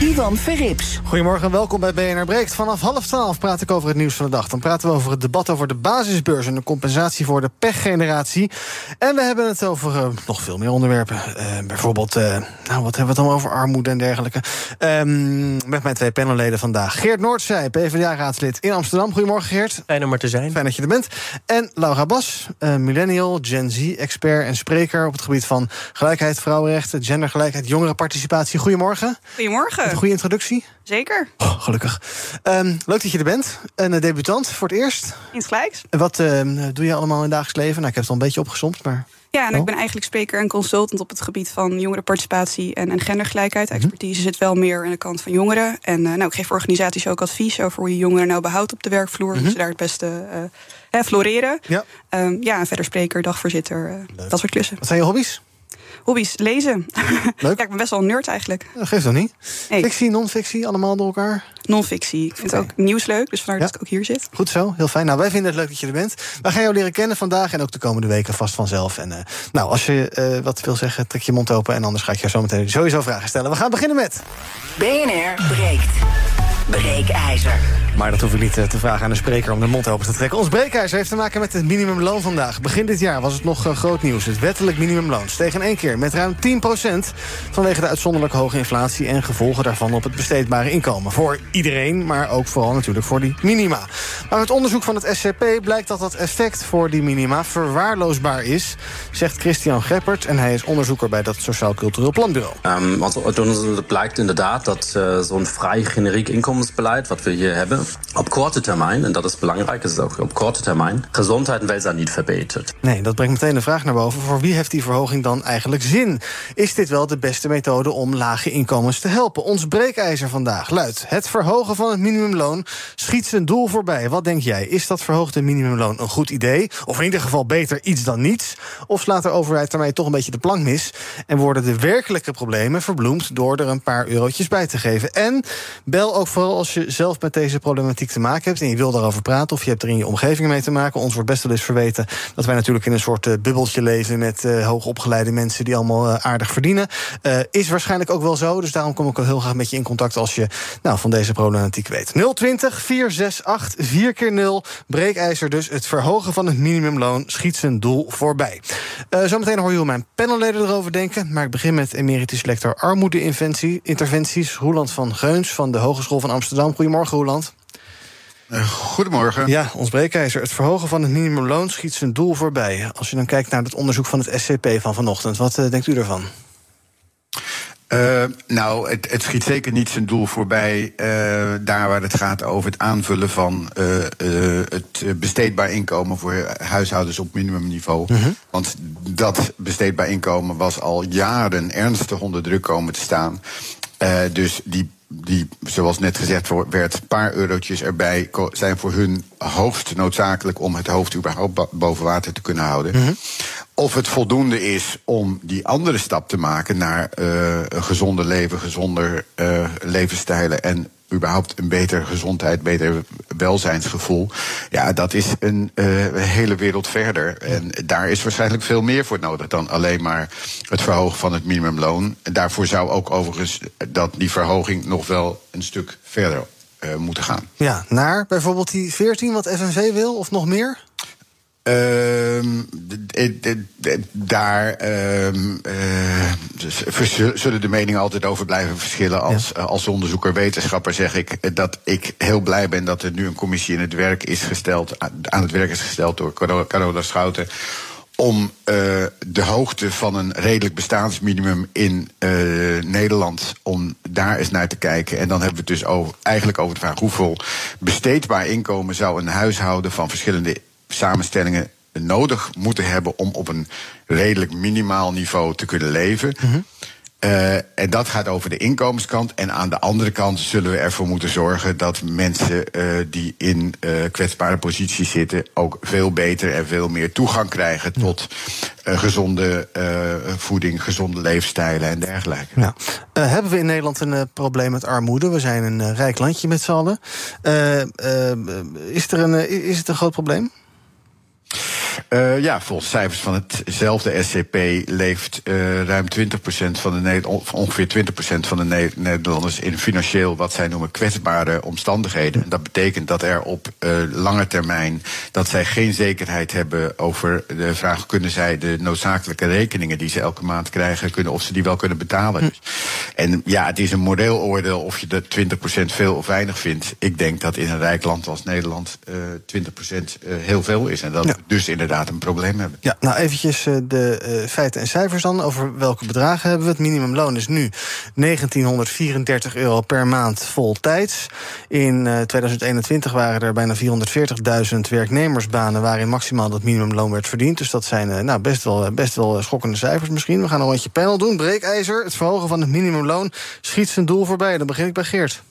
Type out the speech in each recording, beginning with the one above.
Ivan Verrips. Goedemorgen, welkom bij BNR Breekt. Vanaf half twaalf praat ik over het nieuws van de dag. Dan praten we over het debat over de basisbeurs en de compensatie voor de pechgeneratie. En we hebben het over uh, nog veel meer onderwerpen. Uh, bijvoorbeeld, uh, nou, wat hebben we het dan over armoede en dergelijke. Um, met mijn twee panelleden vandaag. Geert Noordzij, PvdA-raadslid in Amsterdam. Goedemorgen, Geert. Fijn om er te zijn. Fijn dat je er bent. En Laura Bas, millennial, Gen Z-expert en spreker op het gebied van gelijkheid, vrouwenrechten, gendergelijkheid, jongerenparticipatie. Goedemorgen. Goedemorgen. Een goede introductie? Zeker. Oh, gelukkig. Um, leuk dat je er bent. Een uh, debutant voor het eerst. In het gelijks. Wat uh, doe je allemaal in het dagelijks leven? Nou, ik heb het al een beetje opgezomd, maar... Ja, en ik ben eigenlijk spreker en consultant op het gebied van jongerenparticipatie en, en gendergelijkheid. -hmm. Expertise zit wel meer aan de kant van jongeren. En uh, nou, ik geef organisaties ook advies over hoe je jongeren nou behoudt op de werkvloer. Mm -hmm. Hoe ze daar het beste uh, floreren. Ja. Um, ja, en verder spreker, dagvoorzitter, dat soort klussen. Wat zijn je hobby's? Hobby's, lezen. Leuk. ja, ik ben best wel een nerd eigenlijk. Dat geeft toch niet? Nee. Fictie, non-fictie, allemaal door elkaar? Non-fictie. Ik vind okay. ook nieuws leuk, dus vandaar ja. dat ik ook hier zit. Goed zo, heel fijn. Nou, wij vinden het leuk dat je er bent. We gaan jou leren kennen vandaag en ook de komende weken vast vanzelf. En uh, nou, als je uh, wat wil zeggen, trek je mond open... en anders ga ik jou zo meteen sowieso vragen stellen. We gaan beginnen met... BNR breekt. Breekijzer. Maar dat hoef ik niet te vragen aan de spreker om de mond open te trekken. Ons breekijzer heeft te maken met het minimumloon vandaag. Begin dit jaar was het nog uh, groot nieuws. Het wettelijk minimumloon steeg in één keer met ruim 10% vanwege de uitzonderlijk hoge inflatie en gevolgen daarvan op het besteedbare inkomen. Voor iedereen, maar ook vooral natuurlijk voor die minima. Maar uit onderzoek van het SCP blijkt dat dat effect voor die minima verwaarloosbaar is, zegt Christian Geppert. En hij is onderzoeker bij dat Sociaal Cultureel Planbureau. Um, also, uit onderzoek blijkt inderdaad dat uh, zo'n vrij generiek wat we hier hebben, op korte termijn, en dat is belangrijk, is ook op korte termijn, gezondheid en welzijn niet verbetert. Nee, dat brengt meteen de vraag naar boven: voor wie heeft die verhoging dan eigenlijk zin? Is dit wel de beste methode om lage inkomens te helpen? Ons breekijzer vandaag luidt: het verhogen van het minimumloon schiet zijn doel voorbij. Wat denk jij? Is dat verhoogde minimumloon een goed idee? Of in ieder geval beter iets dan niets? Of slaat de overheid daarmee toch een beetje de plank mis en worden de werkelijke problemen verbloemd door er een paar eurotjes bij te geven? En bel ook vooral als je zelf met deze problematiek te maken hebt en je wil daarover praten of je hebt er in je omgeving mee te maken. Ons wordt best wel eens verweten dat wij natuurlijk in een soort uh, bubbeltje leven met uh, hoogopgeleide mensen die allemaal uh, aardig verdienen. Is waarschijnlijk ook wel zo, dus daarom kom ik ook heel graag met je in contact als je nou, van deze problematiek weet. 020 468 4 keer 0 breekijzer dus. Het verhogen van het minimumloon schiet zijn doel voorbij. zometeen hoor je hoe mijn panelleden erover denken, maar ik begin met emeritus lector armoede-interventies Roeland van Geuns van de Hogeschool van Amsterdam. Goedemorgen, Roeland. Goedemorgen. Ja, ons breekijzer. Het verhogen van het minimumloon schiet zijn doel voorbij. Als je dan kijkt naar het onderzoek van het SCP van vanochtend, wat uh, denkt u ervan? Uh, nou, het, het, schiet zeker niet zijn doel voorbij. Uh, daar waar het gaat over het aanvullen van uh, het besteedbaar inkomen voor huishoudens op minimumniveau. Mhm. Want dat besteedbaar inkomen was al jaren ernstig onder druk komen te staan. Dus die die, zoals net gezegd werd, een paar eurotjes erbij zijn voor hun hoogst noodzakelijk om het hoofd überhaupt boven water te kunnen houden. Mm -hmm. Of het voldoende is om die andere stap te maken naar uh, een gezonder leven, gezonder uh, levensstijlen en überhaupt een betere gezondheid, beter welzijnsgevoel. Ja, dat is een uh, hele wereld verder. En daar is waarschijnlijk veel meer voor nodig dan alleen maar het verhogen van het minimumloon. Daarvoor zou ook overigens dat die verhoging nog wel een stuk verder uh, moeten gaan. Ja, naar bijvoorbeeld die 14 wat FNV wil, of nog meer? Uh, daar uh, uh, zullen de meningen altijd over blijven verschillen. Als, ja. als onderzoeker, wetenschapper zeg ik dat ik heel blij ben dat er nu een commissie in het werk is gesteld, aan het werk is gesteld door Carola Schouten. Om de hoogte van een redelijk bestaansminimum in Nederland, om daar eens naar te kijken. En dan hebben we het dus over, eigenlijk over de vraag hoeveel besteedbaar inkomen zou een huishouden van verschillende samenstellingen nodig moeten hebben om op een redelijk minimaal niveau te kunnen leven. Mm -hmm. Uh, en dat gaat over de inkomenskant. En aan de andere kant zullen we ervoor moeten zorgen dat mensen uh, die in uh, kwetsbare posities zitten ook veel beter en veel meer toegang krijgen tot gezonde voeding, gezonde leefstijlen en dergelijke. Ja. hebben we in Nederland een probleem met armoede? We zijn een rijk landje met z'n allen. is, er een, is het een groot probleem? Uh, ja, volgens cijfers van hetzelfde SCP leeft uh, ruim 20% van de ongeveer 20% van de Nederlanders in financieel wat zij noemen kwetsbare omstandigheden. En dat betekent dat er op uh, lange termijn dat zij geen zekerheid hebben over de vraag: kunnen zij de noodzakelijke rekeningen die ze elke maand krijgen, kunnen, of ze die wel kunnen betalen. Hm. En ja, het is een modeeloordeel of je dat 20% veel of weinig vindt. Ik denk dat in een rijk land als Nederland 20% heel veel is. En dat ja. dus in inderdaad een probleem hebben. Ja, nou eventjes eh, de uh, feiten en cijfers dan. Over welke bedragen hebben we? Het minimumloon is nu 1934 euro per maand voltijds. In uh, eh, 2021 waren er bijna 440.000 werknemersbanen... waarin maximaal dat minimumloon werd verdiend. Dus dat zijn nou, best, wel, best wel schokkende cijfers misschien. We gaan een rondje panel doen. Breekijzer, het verhogen van het minimumloon schiet zijn doel voorbij. Dan begin ik bij Geert.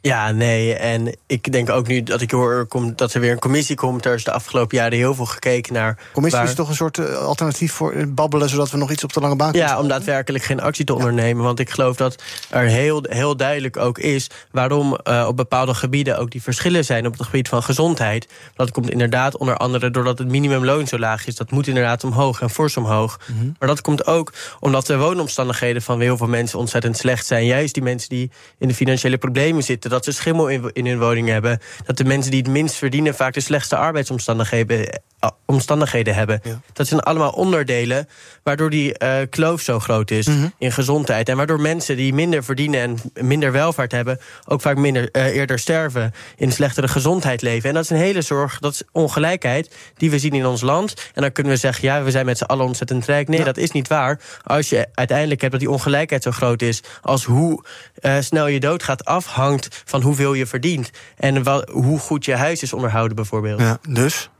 Ja, nee. En ik denk ook nu dat ik hoor dat er weer een commissie komt. Er is de afgelopen jaren heel veel gekeken naar. Commissie is toch een soort uh, alternatief voor eh, babbelen, zodat we nog iets op de lange baan kunnen. Ja, om daadwerkelijk geen actie te ondernemen. Want ik geloof dat er heel, heel duidelijk ook is waarom uh, op bepaalde gebieden ook die verschillen zijn op het gebied van gezondheid. Dat komt inderdaad onder andere doordat het minimumloon zo laag is. Dat moet inderdaad omhoog en fors omhoog. Mm -hmm. Maar dat komt ook omdat de woonomstandigheden van heel veel mensen ontzettend slecht zijn. Juist die mensen die in de financiële problemen zitten dat ze schimmel in, in hun woning hebben. Dat de mensen die het minst verdienen vaak de slechtste arbeidsomstandigheden eh, omstandigheden hebben. Dat zijn allemaal onderdelen waardoor die uh, kloof zo groot is mhm. in gezondheid. En waardoor mensen die minder verdienen en minder welvaart hebben... ook vaak minder, uh, eerder sterven, in slechtere gezondheid leven. En dat is een hele zorg, dat is ongelijkheid die we zien in ons land. En dan kunnen we zeggen, ja, we zijn met z'n allen ontzettend rijk. Nee, dat is niet waar. Als je uiteindelijk hebt dat die ongelijkheid zo groot is... als hoe uh, snel je doodgaat afhangt van hoeveel je verdient. En hoe goed je huis is onderhouden bijvoorbeeld. Ja, dus?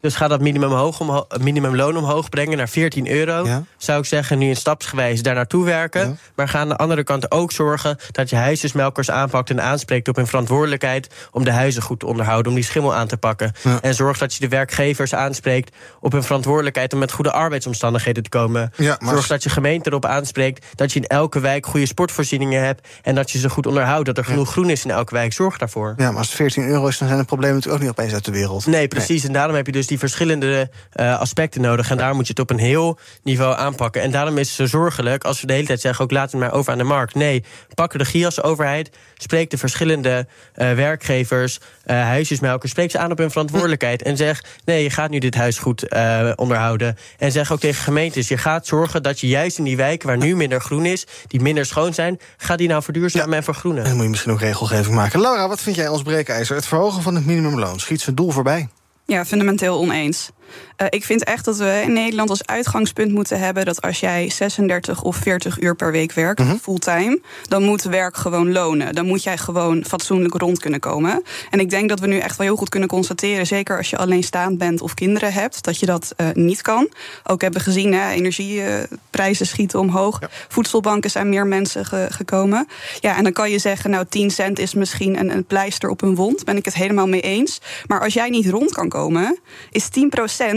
Dus ga dat minimum hoog omho minimumloon omhoog brengen naar 14 euro. Zou ik zeggen, nu in stapsgewijs daar naartoe werken. Maar ga aan de andere kant ook zorgen dat je huisjesmelkers aanpakt en aanspreekt op hun verantwoordelijkheid om de huizen goed te onderhouden, om die schimmel aan te pakken. En zorg dat je de werkgevers aanspreekt op hun verantwoordelijkheid om met goede arbeidsomstandigheden te komen. Zorg dat je gemeente erop aanspreekt dat je in elke wijk goede sportvoorzieningen hebt en dat je ze goed onderhoudt, dat er genoeg groen is in elke wijk. Zorg daarvoor. Ja, maar als het 14 euro is, dan zijn de problemen natuurlijk ook niet opeens uit de wereld. Nee, precies. En daarom heb je dus die verschillende uh, aspecten nodig. En daar moet je het op een heel niveau aanpakken. En daarom is het zo zorgelijk als we de hele tijd zeggen... ook laat het maar over aan de markt. Nee, pak de regie als overheid. Spreek de verschillende uh, werkgevers, uh, huisjesmelkers... spreek ze aan op hun verantwoordelijkheid. En zeg, nee, je gaat nu dit huis goed onderhouden. En zeg ook tegen gemeentes... je gaat zorgen dat je juist in die wijken waar nu minder groen is... die minder schoon zijn, ga die nou verduurzamen ja. en vergroenen. En dan moet je misschien ook regelgeving maken. Laura, wat vind jij ons breekijzer? Het verhogen van het minimumloon schiet zijn doel voorbij? Ja, fundamenteel oneens. Uh, ik vind echt dat we in Nederland als uitgangspunt moeten hebben dat als jij 36 of 40 uur per week werkt, -hmm. fulltime, dan moet werk gewoon lonen. Dan moet jij gewoon fatsoenlijk rond kunnen komen. En ik denk dat we nu echt wel heel goed kunnen constateren, zeker als je alleenstaand bent of kinderen hebt, dat je dat uh, niet kan. Ook hebben we gezien, hè, energieprijzen schieten omhoog. Ja. Voedselbanken zijn meer mensen ge gekomen. Ja, en dan kan je zeggen, nou 10 cent is misschien een, een pleister op een wond. Ben ik het helemaal mee eens. Maar als jij niet rond kan komen, is 10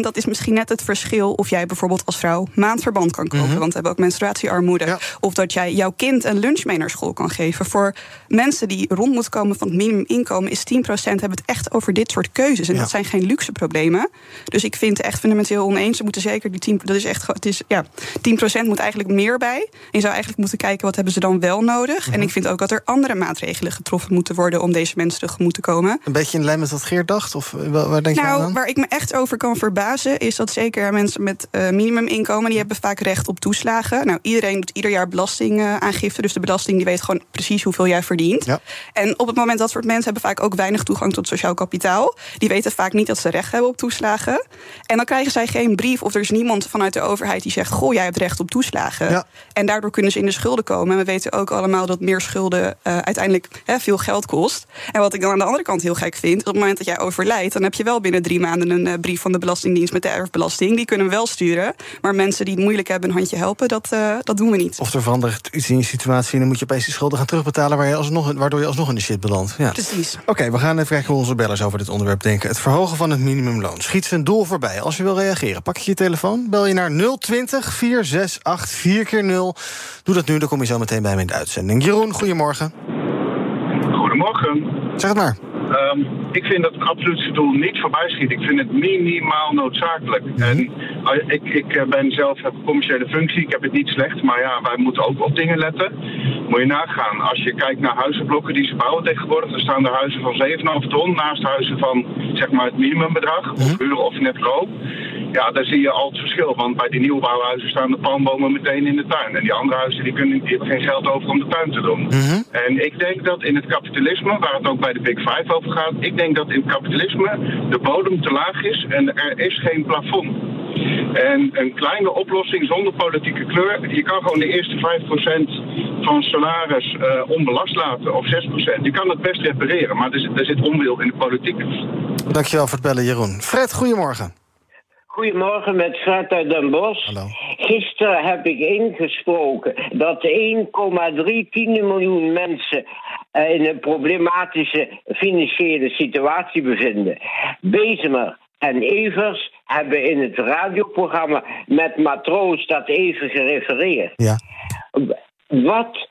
dat is misschien net het verschil of jij bijvoorbeeld als vrouw maandverband kan kopen. Mm -hmm. Want we hebben ook menstruatiearmoede. Ja. Of dat jij jouw kind een lunch mee naar school kan geven. Voor mensen die rond moeten komen van het minimuminkomen is 10% hebben het echt over dit soort keuzes. En ja. dat zijn geen luxe problemen. Dus ik vind het echt fundamenteel oneens. Ze moeten zeker die 10, dat is echt, het is, ja, 10% moet eigenlijk meer bij. En je zou eigenlijk moeten kijken wat hebben ze dan wel nodig. Mm -hmm. En ik vind ook dat er andere maatregelen getroffen moeten worden om deze mensen tegemoet te komen. Een beetje in lijn met wat Geert dacht? Of waar denk je nou, aan? Waar ik me echt over kan verbazen, is dat zeker mensen met uh, minimuminkomen, die hebben vaak recht op toeslagen. Nou, iedereen doet ieder jaar belastingaangifte. Dus de belasting die weet gewoon precies hoeveel jij verdient. Ja. En op het moment dat soort mensen hebben vaak ook weinig toegang tot sociaal kapitaal. Die weten vaak niet dat ze recht hebben op toeslagen. En dan krijgen zij geen brief of er is niemand vanuit de overheid die zegt: Goh, jij hebt recht op toeslagen. Ja. En daardoor kunnen ze in de schulden komen. En we weten ook allemaal dat meer schulden uh, uiteindelijk hè, veel geld kost. En wat ik dan aan de andere kant heel gek vind, op het moment dat jij overlijdt, dan heb je wel binnen drie maanden een uh, brief van de Belastingdienst Belastingdienst met de erfbelasting. Die kunnen we wel sturen. Maar mensen die het moeilijk hebben een handje helpen, dat, uh, dat doen we niet. Of er verandert iets in je situatie en dan moet je opeens die schulden gaan terugbetalen... Waar je alsnog, waardoor je alsnog in de shit belandt. Ja. Precies. Oké, we gaan even kijken hoe onze bellers over dit onderwerp denken. Het verhogen van het minimumloon schiet zijn doel voorbij. Als je wil reageren, pak je je telefoon, bel je naar 020 468 4 keer 0 Doe dat nu, dan kom je zo meteen bij me in de uitzending. Jeroen, goedemorgen. Goedemorgen. Zeg het maar. Um, ik vind dat het absolute doel niet voorbij schiet. Ik vind het minimaal noodzakelijk. Mm -hmm. En uh, ik, ik eh, ben zelf heb een commerciële functie. Ik heb het niet slecht, maar ja, wij moeten ook op dingen letten. Moet je nagaan. Als je kijkt naar huizenblokken die ze bouwen tegenwoordig, dan staan er huizen van 7,5 ton naast huizen van zeg maar het minimumbedrag, mm -hmm. of huur of net loop. Ja, daar zie je al het verschil. Want bij die nieuwbouwhuizen staan de palmbomen meteen in de tuin. En die andere huizen die kunnen, die hebben geen geld over om de tuin te doen. -hmm. En ik denk dat in het kapitalisme, waar het ook bij de Big Five over gaat, ik denk dat in het kapitalisme de bodem te laag is en er is geen plafond. En een kleine oplossing zonder politieke kleur. Je kan gewoon de eerste 5% van salaris uh, onbelast laten, of 6%. Je kan het best repareren, maar er zit, er zit onwil in de politiek. Dankjewel voor het bellen, Jeroen. Fred, goedemorgen. Goedemorgen met Fred uit Den Bosch. Hallo. Gisteren heb ik ingesproken dat 1,3 miljoen mensen in een problematische financiële situatie bevinden. Bezemer en Evers hebben in het radioprogramma met Matroos dat even gerefereerd. Ja. Wat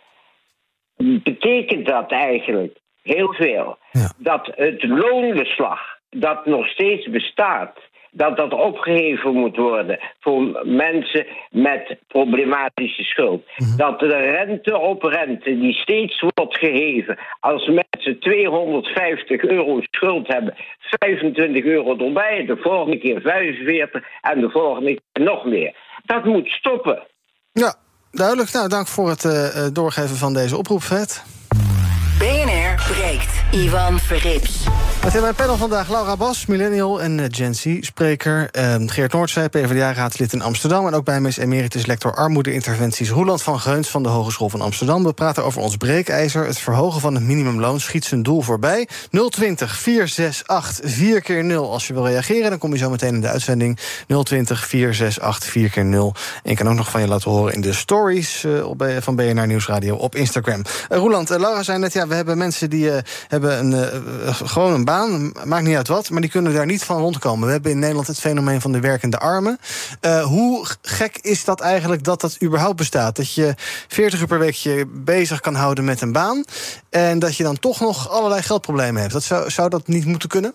betekent dat eigenlijk? Heel veel. Ja. Dat het loonbeslag dat nog steeds bestaat dat dat opgeheven moet worden voor mensen met problematische schuld. Mhm. Dat de rente op rente die steeds wordt geheven als mensen 250 euro schuld hebben, 25 euro erbij, de volgende keer 45 en de volgende keer nog meer. Dat moet stoppen. Ja, duidelijk. Nou, dank voor het uh, doorgeven van deze oproep, Vet. BNR breekt. Ivan Verrips. In mijn panel vandaag Laura Bas, millennial en uh, Gen Z-spreker. Uh, Geert Noordzij, PvdA-raadslid in Amsterdam. En ook bij me is emeritus lector armoede-interventies... Roland van Geuns van de Hogeschool van Amsterdam. We praten over ons breekijzer. Het verhogen van het minimumloon schiet zijn doel voorbij. 020 468 4 keer 0 als je wil reageren. Dan kom je zo meteen in de uitzending. 020 468 4 keer 0 En je kan ook nog van je laten horen in de stories... Uh, van BNR Nieuwsradio op Instagram. Roland, Laura zei net, ja, we hebben mensen die hebben een, gewoon een baan maakt niet uit wat, maar die kunnen daar niet van rondkomen. We hebben in Nederland het fenomeen van de werkende armen. Hoe gek is dat eigenlijk dat dat überhaupt bestaat? Dat je 40 uur per week je bezig kan houden met een baan... en dat je dan toch nog allerlei geldproblemen hebt. Dat zou, zou dat niet moeten kunnen?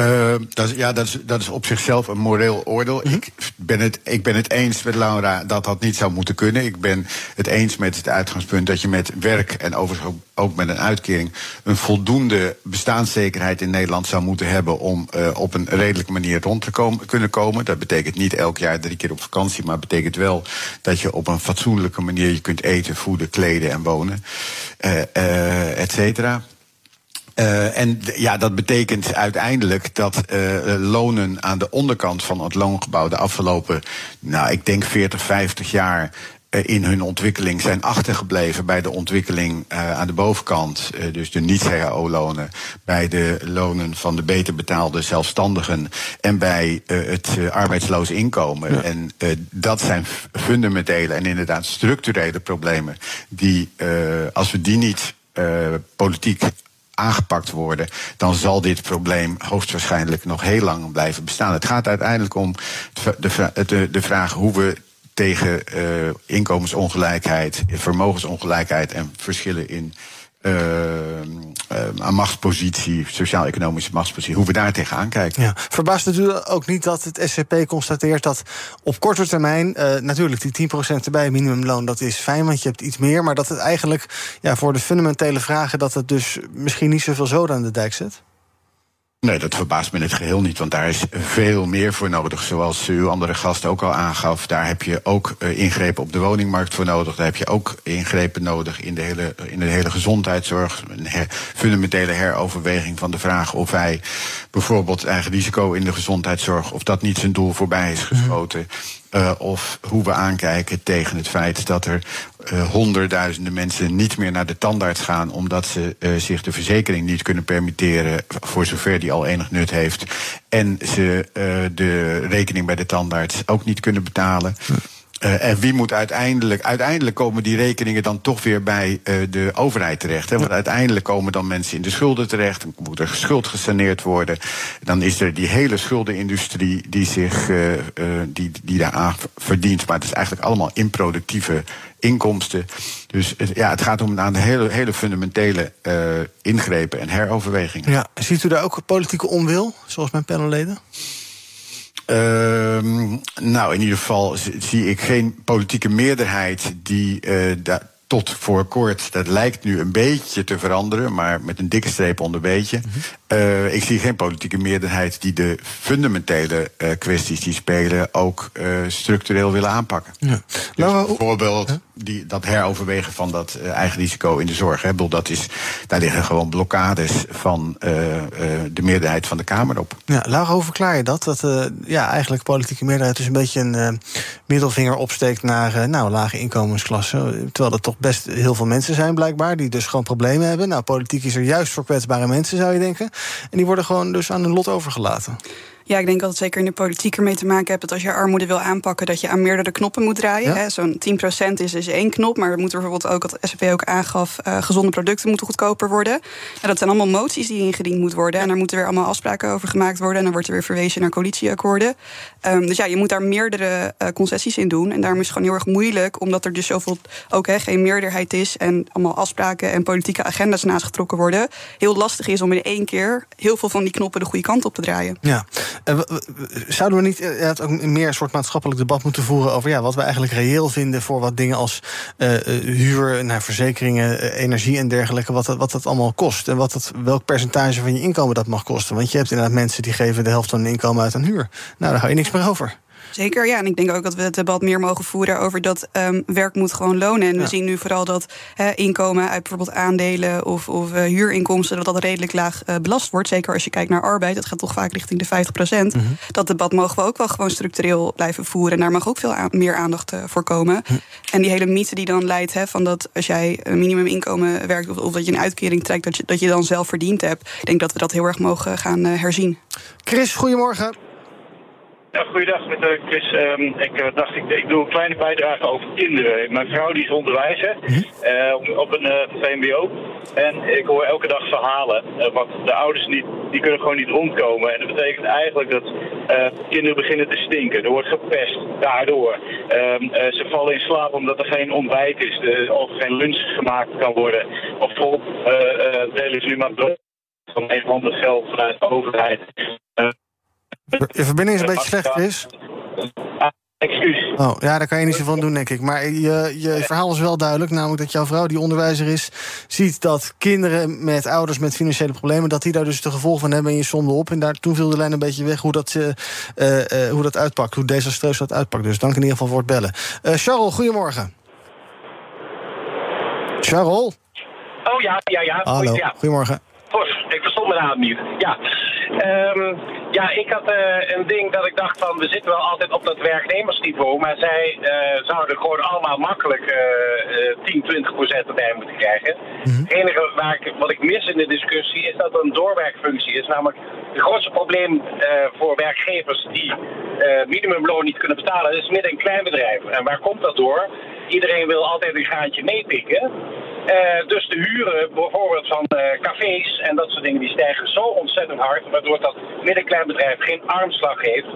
Uh, dat is, ja, dat is, dat is op zichzelf een moreel oordeel. Mm -hmm. ik, ben het, ik ben het eens met Laura dat dat niet zou moeten kunnen. Ik ben het eens met het uitgangspunt dat je met werk en overigens ook met een uitkering een voldoende bestaanszekerheid in Nederland zou moeten hebben om uh, op een redelijke manier rond te komen, kunnen komen. Dat betekent niet elk jaar drie keer op vakantie, maar betekent wel dat je op een fatsoenlijke manier je kunt eten, voeden, kleden en wonen, uh, et cetera. Uh, en ja, dat betekent uiteindelijk dat uh, lonen aan de onderkant van het loongebouw de afgelopen, nou, ik denk 40, 50 jaar in hun ontwikkeling zijn achtergebleven bij de ontwikkeling uh, aan de bovenkant. Uh, dus de niet-CAO-lonen, bij de lonen van de beter betaalde zelfstandigen en bij uh, het arbeidsloos inkomen. Ja. En dat zijn fundamentele en inderdaad structurele problemen die, als we die niet politiek aangepakt worden, dan zal dit probleem hoogstwaarschijnlijk nog heel lang blijven bestaan. Het gaat uiteindelijk om de, de, de vraag hoe we tegen uh, inkomensongelijkheid, vermogensongelijkheid en verschillen in uh, uh, machtspositie, sociaal-economische machtspositie, hoe we daar tegenaan kijken. Ja. Verbaast u ook niet dat het SCP constateert dat op korte termijn, uh, natuurlijk die 10% erbij, minimumloon, dat is fijn, want je hebt iets meer, maar dat het eigenlijk ja, voor de fundamentele vragen, dat het dus misschien niet zoveel zoden aan de dijk zet? Nee, dat verbaast me in het geheel niet, want daar is veel meer voor nodig. Zoals uw andere gast ook al aangaf, daar heb je ook uh, ingrepen op de woningmarkt voor nodig. Daar heb je ook ingrepen nodig in de hele, in de hele gezondheidszorg. Een her, fundamentele heroverweging van de vraag of wij bijvoorbeeld eigen risico in de gezondheidszorg, of dat niet zijn doel voorbij is geschoten. Uh, of hoe we aankijken tegen het feit dat er eh, honderdduizenden mensen niet meer naar de tandarts gaan omdat ze eh, zich de verzekering niet kunnen permitteren, voor zover die al enig nut heeft. En ze eh, de rekening bij de tandarts ook niet kunnen betalen. Uh, en wie moet uiteindelijk. Uiteindelijk komen die rekeningen dan toch weer bij uh, de overheid terecht. Hè? Want uiteindelijk komen dan mensen in de schulden terecht. Dan moet er schuld gesaneerd worden. Dan is er die hele schuldenindustrie die zich uh, die, die daaraan verdient. Maar het is eigenlijk allemaal improductieve inkomsten. Dus het, ja, het gaat om een hele, hele fundamentele ingrepen en heroverwegingen. Ja, ziet u daar ook politieke onwil, zoals mijn panelleden? Uh, nou, in ieder geval zie ik geen politieke meerderheid die uh, da tot voor kort, dat lijkt nu een beetje te veranderen, maar met een dikke streep onder beetje. Mm -hmm. uh, ik zie geen politieke meerderheid die de fundamentele uh, kwesties die spelen ook uh, structureel willen aanpakken. Ja. Dus nou, bijvoorbeeld huh? Die, dat heroverwegen van dat eigen risico in de zorg. Hè, dat is, daar liggen gewoon blokkades van de meerderheid van de Kamer op. Ja, Laura, verklaar je dat? Dat ja, eigenlijk politieke meerderheid dus een beetje een middelvinger opsteekt naar nou, lage inkomensklassen. Terwijl dat toch best heel veel mensen zijn, blijkbaar, die dus gewoon problemen hebben. Nou, politiek is er juist voor kwetsbare mensen, zou je denken. En die worden gewoon dus aan hun lot overgelaten. Ja, ik denk dat het zeker in de politiek ermee te maken heeft dat als je armoede wil aanpakken, dat je aan meerdere knoppen moet draaien. Ja? Zo'n 10% is, is één knop, maar moet er bijvoorbeeld ook, wat SCP ook aangaf, uh, gezonde producten moeten goedkoper worden. Nou, dat zijn allemaal moties die ingediend moeten worden. En daar moeten weer allemaal afspraken over gemaakt worden. En dan wordt er weer verwezen naar coalitieakkoorden. Um, dus ja, je moet daar meerdere uh, concessies in doen. En daarom is het gewoon heel erg moeilijk, omdat er dus zoveel ook he, geen meerderheid is en allemaal afspraken en politieke agenda's naast getrokken worden. Heel lastig is om in één keer heel veel van die knoppen de goede kant op te draaien. Ja. Uh, zouden we niet uh, ook meer een soort maatschappelijk debat moeten voeren over ja, wat we eigenlijk reëel vinden voor wat dingen als uh, huur, naar verzekeringen, energie en dergelijke, wat dat, wat dat allemaal kost en wat dat, welk percentage van je inkomen dat mag kosten? Want je hebt inderdaad mensen die geven de helft van hun inkomen uit aan huur. Nou, daar hou je niks meer over. Zeker, ja. En ik denk ook dat we het debat meer mogen voeren over dat um, werk moet gewoon lonen. En ja. we zien nu vooral dat inkomen uit bijvoorbeeld aandelen of, of uh, huurinkomsten, dat dat redelijk laag uh, belast wordt. Zeker als je kijkt naar arbeid, dat gaat toch vaak richting de 50 procent. Mm -hmm. Dat debat mogen we ook wel gewoon structureel blijven voeren. En daar mag ook veel meer aandacht uh, voor komen. Mm. En die hele mythe die dan leidt, he, van dat als jij een minimuminkomen werkt of, of, dat je een uitkering trekt, dat je, dat je dan zelf verdiend hebt. Ik denk dat we dat heel erg mogen gaan herzien. Chris, goedemorgen. Ja, goeiedag met uh, Chris. Um, ik uh, dacht, ik, ik doe een kleine bijdrage over kinderen. Mijn vrouw die is onderwijzer uh, op, op een VMBO. En ik hoor elke dag verhalen. wat de ouders niet, die kunnen gewoon niet rondkomen. En dat betekent eigenlijk dat kinderen beginnen te stinken. Er wordt gepest daardoor. Um, ze vallen in slaap omdat er geen ontbijt is. of geen lunch gemaakt kan worden. Of bijvoorbeeld delen ze nu maar brood van een of ander geld vanuit de overheid. Je verbinding is een beetje slecht, Chris. Excuus. Oh, ja, daar kan je niet zoveel doen, denk ik. Maar je, je verhaal is wel duidelijk. Namelijk dat jouw vrouw, die onderwijzer is, ziet dat kinderen met ouders met financiële problemen, dat die daar dus de gevolgen van hebben en je somde op. En daar, toen viel de lijn een beetje weg hoe dat, uh, uh, hoe dat uitpakt. Hoe desastreus dat uitpakt. Dus dank in ieder geval voor het bellen. Uh, Charles, goedemorgen. Charles? Oh ja, ja, ja. Hallo, ja. goedemorgen. Ik verstond mijn naam niet. Ja. Um, ja, ik had uh, een ding dat ik dacht van, we zitten wel altijd op dat werknemersniveau, maar zij uh, zouden gewoon allemaal makkelijk uh, 10, 20 procent erbij moeten krijgen. Mm-hmm. Het enige waar ik, wat ik mis in de discussie is dat er een doorwerkfunctie is. Namelijk, het grootste probleem voor werkgevers die minimumloon niet kunnen betalen, is midden- en kleinbedrijven. En waar komt dat door? Iedereen wil altijd een graantje meepikken. Uh, dus de huren bijvoorbeeld van uh, cafés en dat soort dingen die stijgen zo ontzettend hard, waardoor dat middenkleinbedrijf geen armslag heeft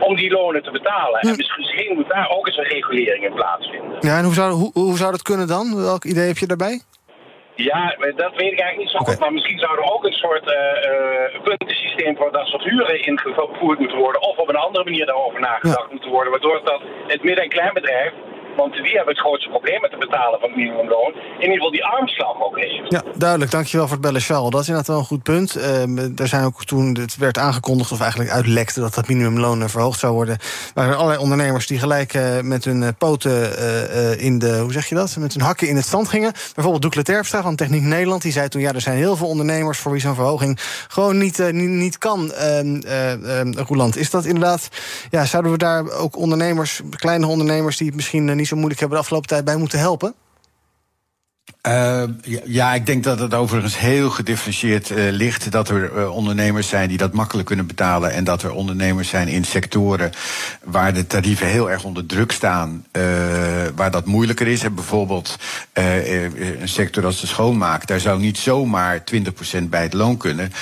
om die lonen te betalen. Hm. En misschien moet daar ook eens een regulering in plaatsvinden. Ja, en hoe zou, hoe, hoe zou dat kunnen dan? Welk idee heb je daarbij? Ja, dat weet ik eigenlijk niet zo goed. Okay. Maar misschien zou er ook een soort uh, puntensysteem voor dat soort huren ingevoerd moeten worden. Of op een andere manier daarover nagedacht ja. moeten worden. Waardoor dat het midden- en kleinbedrijf want die hebben het grootste probleem met het betalen van het minimumloon. In ieder geval die armslag ook heeft. Ja, duidelijk. Dankjewel voor het bellen, Charles. Dat is inderdaad wel een goed punt. Uh, er zijn ook toen het werd aangekondigd, of eigenlijk uitlekte, dat dat minimumloon verhoogd zou worden. waren er allerlei ondernemers die gelijk uh, met hun uh, poten in de, hoe zeg je dat? Met hun hakken in het zand gingen. Bijvoorbeeld Doekle Terpstra van Techniek Nederland. Die zei toen: ja, er zijn heel veel ondernemers voor wie zo'n verhoging gewoon niet, niet, kan. Roeland, is dat inderdaad. Ja, zouden we daar ook ondernemers, kleine ondernemers die het misschien niet zo moeilijk hebben de afgelopen tijd bij moeten helpen? Uh, ja, ik denk dat het overigens heel gedifferentieerd uh, ligt. Dat er uh, ondernemers zijn die dat makkelijk kunnen betalen. En dat er ondernemers zijn in sectoren waar de tarieven heel erg onder druk staan. waar dat moeilijker is. En bijvoorbeeld een sector als de schoonmaak. Daar zou niet zomaar 20% bij het loon kunnen.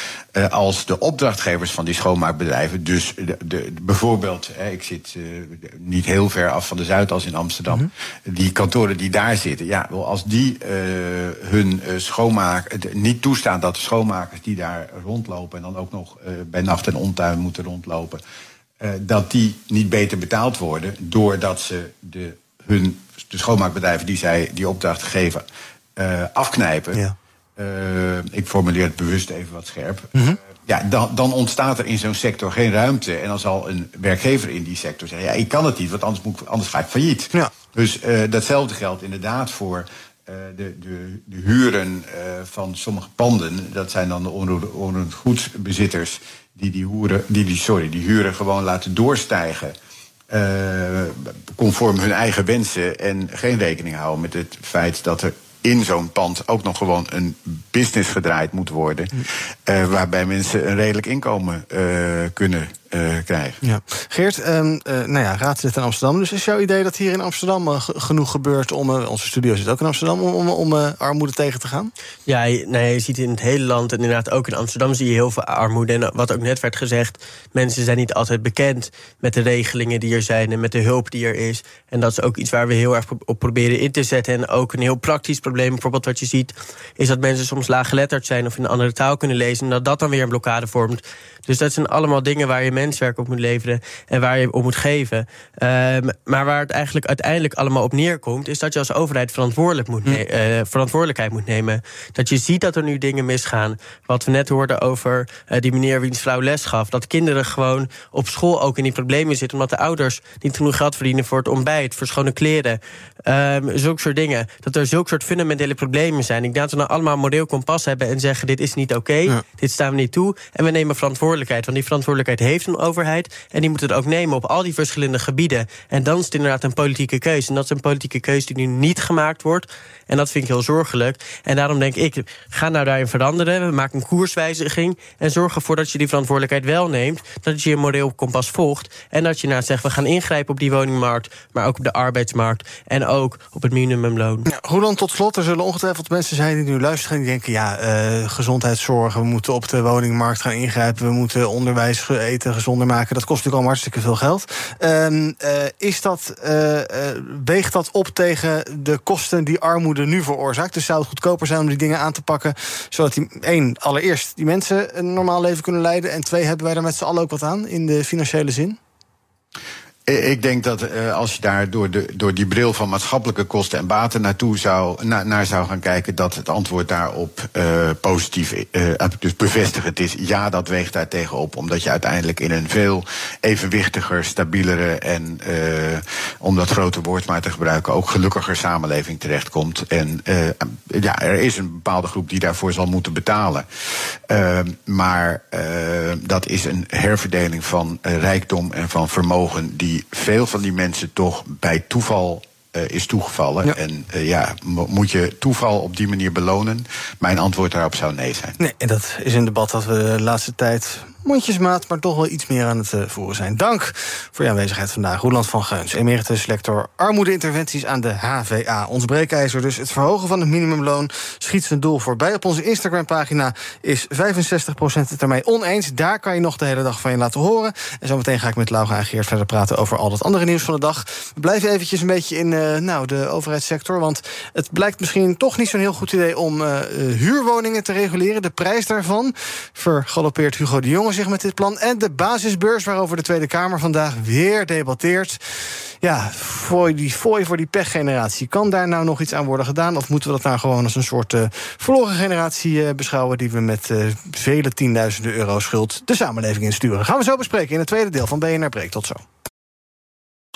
als de opdrachtgevers van die schoonmaakbedrijven. Dus de, de, bijvoorbeeld, ik zit niet heel ver af van de Zuidas in Amsterdam. Mm -hmm. Die kantoren die daar zitten. Ja, als die hun uh, schoonmaak, niet toestaan dat de schoonmakers die daar rondlopen en dan ook nog bij nacht en ontuin moeten rondlopen, dat die niet beter betaald worden doordat ze de, hun, de schoonmaakbedrijven die zij die opdracht geven afknijpen. Ja. ik formuleer het bewust even wat scherp. Mm -hmm. ja, dan, dan, ontstaat er in zo'n sector geen ruimte. En dan zal een werkgever in die sector zeggen: ja, ik kan het niet, want anders, moet ik, anders ga ik failliet. Ja. Dus datzelfde geldt inderdaad voor de, de, de, huren uh, van sommige panden, dat zijn dan de onroerend goedbezitters, die die, hoeren, die, die, sorry, die huren gewoon laten doorstijgen. Uh, conform hun eigen wensen en geen rekening houden met het feit dat er in zo'n pand ook nog gewoon een business gedraaid moet worden. Uh, waarbij mensen een redelijk inkomen uh, kunnen uh, krijgen. Ja. Geert, um, nou ja, raadslid in Amsterdam. Dus is jouw idee dat hier in Amsterdam genoeg gebeurt om. onze studio zit ook in Amsterdam om, om, om armoede tegen te gaan? Ja, nee, je ziet in het hele land en inderdaad ook in Amsterdam zie je heel veel armoede. En wat ook net werd gezegd, mensen zijn niet altijd bekend met de regelingen die er zijn en met de hulp die er is. En dat is ook iets waar we heel erg op proberen in te zetten. En ook een heel praktisch probleem, bijvoorbeeld wat je ziet, is dat mensen soms laaggeletterd zijn of in een andere taal kunnen lezen. En dat dat dan weer een blokkade vormt. Dus dat zijn allemaal dingen waar je menswerk op moet leveren en waar je op moet geven. Um, maar waar het eigenlijk uiteindelijk allemaal op neerkomt, is dat je als overheid verantwoordelijk moet uh, verantwoordelijkheid moet nemen. Dat je ziet dat er nu dingen misgaan. Wat we net hoorden over uh, die meneer wiens vrouw les gaf. Dat kinderen gewoon op school ook in die problemen zitten, omdat de ouders niet genoeg geld verdienen voor het ontbijt, voor schone kleren. Um, zulke soort dingen. Dat er zulke soort fundamentele problemen zijn. Ik denk dat we nou allemaal een moreel kompas hebben en zeggen: dit is niet oké, okay, ja. dit staan we niet toe. En we nemen verantwoordelijkheid. Want die verantwoordelijkheid heeft een overheid. En die moet het ook nemen op al die verschillende gebieden. En dan is het inderdaad een politieke keuze. En dat is een politieke keuze die nu niet gemaakt wordt. En dat vind ik heel zorgelijk. En daarom denk ik: ga nou daarin veranderen. We maken een koerswijziging. En zorg ervoor dat je die verantwoordelijkheid wel neemt. Dat je je moreel kompas volgt. En dat je nou zegt: we gaan ingrijpen op die woningmarkt. Maar ook op de arbeidsmarkt. En ook op het minimumloon. Ja, Roland, tot slot, er zullen ongetwijfeld mensen zijn die nu luisteren en die denken: ja, uh, gezondheidszorg, we moeten op de woningmarkt gaan ingrijpen, we moeten onderwijs eten gezonder maken. Dat kost natuurlijk allemaal hartstikke veel geld. Uh, uh, is dat, uh, weegt dat op tegen de kosten die armoede nu veroorzaakt? Dus zou het goedkoper zijn om die dingen aan te pakken, zodat die één, allereerst die mensen een normaal leven kunnen leiden, en twee, hebben wij er met z'n allen ook wat aan in de financiële zin? Ik denk dat uh, als je daar door, de, door die bril van maatschappelijke kosten en baten naartoe zou, na, naar zou gaan kijken, dat het antwoord daarop uh, positief, uh, dus bevestigend is. Ja, dat weegt daar tegenop, omdat je uiteindelijk in een veel evenwichtiger, stabielere en, om dat grote woord maar te gebruiken, ook gelukkiger samenleving terechtkomt. En ja, er is een bepaalde groep die daarvoor zal moeten betalen. maar dat is een herverdeling van rijkdom en van vermogen die veel van die mensen toch bij toeval uh, is toegevallen. Ja. En uh, ja, moet je toeval op die manier belonen? Mijn antwoord daarop zou nee zijn. Nee, en dat is een debat dat we de laatste tijd mondjesmaat, maar toch wel iets meer aan het uh, voeren zijn. Dank voor je aanwezigheid vandaag. Roland van Geuns, emeritus lector armoedeinterventies aan de HVA. Ons breekijzer dus. Het verhogen van het minimumloon schiet zijn doel voorbij. Op onze Instagram-pagina is 65% het ermee oneens. Daar kan je nog de hele dag van je laten horen. En zometeen ga ik met Laura en Geert verder praten over al dat andere nieuws van de dag. We blijven eventjes een beetje in uh, nou, de overheidssector. Want het blijkt misschien toch niet zo'n heel goed idee om uh, huurwoningen te reguleren. De prijs daarvan vergalopeert Hugo de Jonge zich met dit plan. En de basisbeurs, waarover de Tweede Kamer vandaag weer debatteert. Ja, voor die voor die pechgeneratie. Kan daar nou nog iets aan worden gedaan? Of moeten we dat nou gewoon als een soort uh, verloren generatie uh, beschouwen... die we met uh, vele tienduizenden euro schuld de samenleving insturen? Gaan we zo bespreken in het tweede deel van BNR Breek. Tot zo.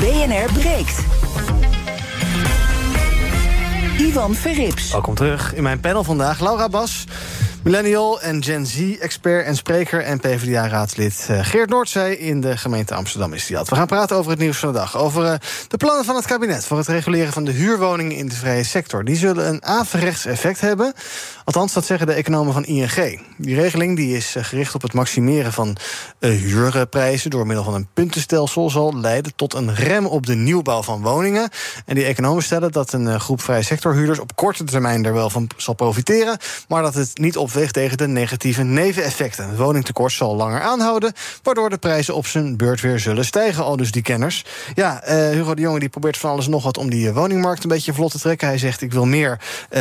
BNR breekt. Ivan Verrips. Welkom terug in mijn panel vandaag. Laura Bas, millennial en Gen Z-expert en spreker... en PvdA-raadslid eh, Geert Noordzee in de gemeente Amsterdam is die had. We gaan praten over het nieuws van de dag. Over eh, de plannen van het kabinet voor het reguleren van de huurwoningen in de vrije sector. Die zullen een averechts effect hebben. Althans, dat zeggen de economen van ING. Die regeling die is eh, gericht op het maximeren van huurprijzen... door middel van een puntenstelsel zal leiden tot een rem op de nieuwbouw van woningen. En die economen stellen dat een groep vrije sectorhuurders... op korte termijn er wel van zal profiteren... maar dat het niet tegen de negatieve neveneffecten. Het woningtekort zal langer aanhouden... waardoor de prijzen op zijn beurt weer zullen stijgen, al dus die kenners. Ja, uh, Hugo de Jonge die probeert van alles nog wat... om die woningmarkt een beetje vlot te trekken. Hij zegt, ik wil meer uh,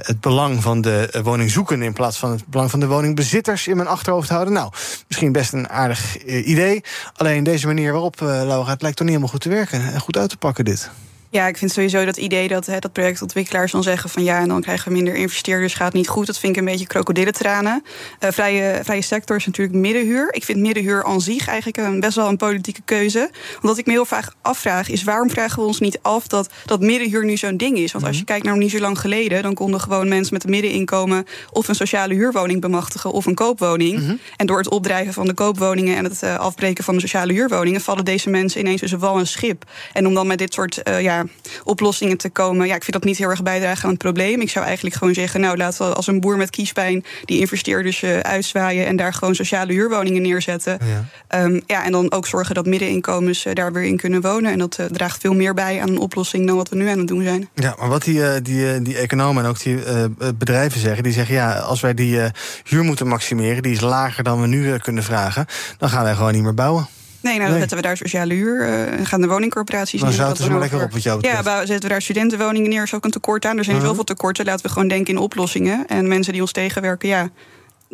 het belang van de woningzoekenden... in plaats van het belang van de woningbezitters in mijn achterhoofd houden. Nou, misschien best een aardig idee. Alleen deze manier waarop, Laura, het lijkt toch niet helemaal goed te werken... en goed uit te pakken, dit. Ja, ik vind sowieso dat idee dat, hè, dat projectontwikkelaars dan zeggen van ja, en dan krijgen we minder investeerders, gaat niet goed. Dat vind ik een beetje krokodillentranen. Uh, vrije, vrije sector is natuurlijk middenhuur. Ik vind middenhuur aan zich eigenlijk een, best wel een politieke keuze. Omdat ik me heel vaak afvraag, is waarom vragen we ons niet af dat, dat middenhuur nu zo'n ding is? Want als je kijkt naar niet zo lang geleden, dan konden gewoon mensen met een middeninkomen of een sociale huurwoning bemachtigen of een koopwoning. En door het opdrijven van de koopwoningen en het uh, afbreken van de sociale huurwoningen, vallen deze mensen ineens tussen wal en schip. En om dan met dit soort uh, ja, oplossingen te komen. Ja, ik vind dat niet heel erg bijdragen aan het probleem. Ik zou eigenlijk gewoon zeggen, nou laten we als een boer met kiespijn die investeerders uh, uitzwaaien en daar gewoon sociale huurwoningen neerzetten. Ja. Um, ja, en dan ook zorgen dat middeninkomens uh, daar weer in kunnen wonen. En dat uh, draagt veel meer bij aan een oplossing dan wat we nu aan het doen zijn. Ja, maar wat die, die, die economen en ook die bedrijven zeggen, die zeggen ja, als wij die huur moeten maximeren, die is lager dan we nu kunnen vragen, dan gaan wij gewoon niet meer bouwen. Nee, nou, dan zetten we daar sociale huur. Uh, gaan de woningcorporaties dan zouden ze maar lekker op wat jou betreft. Ja, zetten we daar studentenwoningen neer. Is ook een tekort aan. Er zijn uh -huh. zoveel tekorten. Laten we gewoon denken in oplossingen. En mensen die ons tegenwerken, ja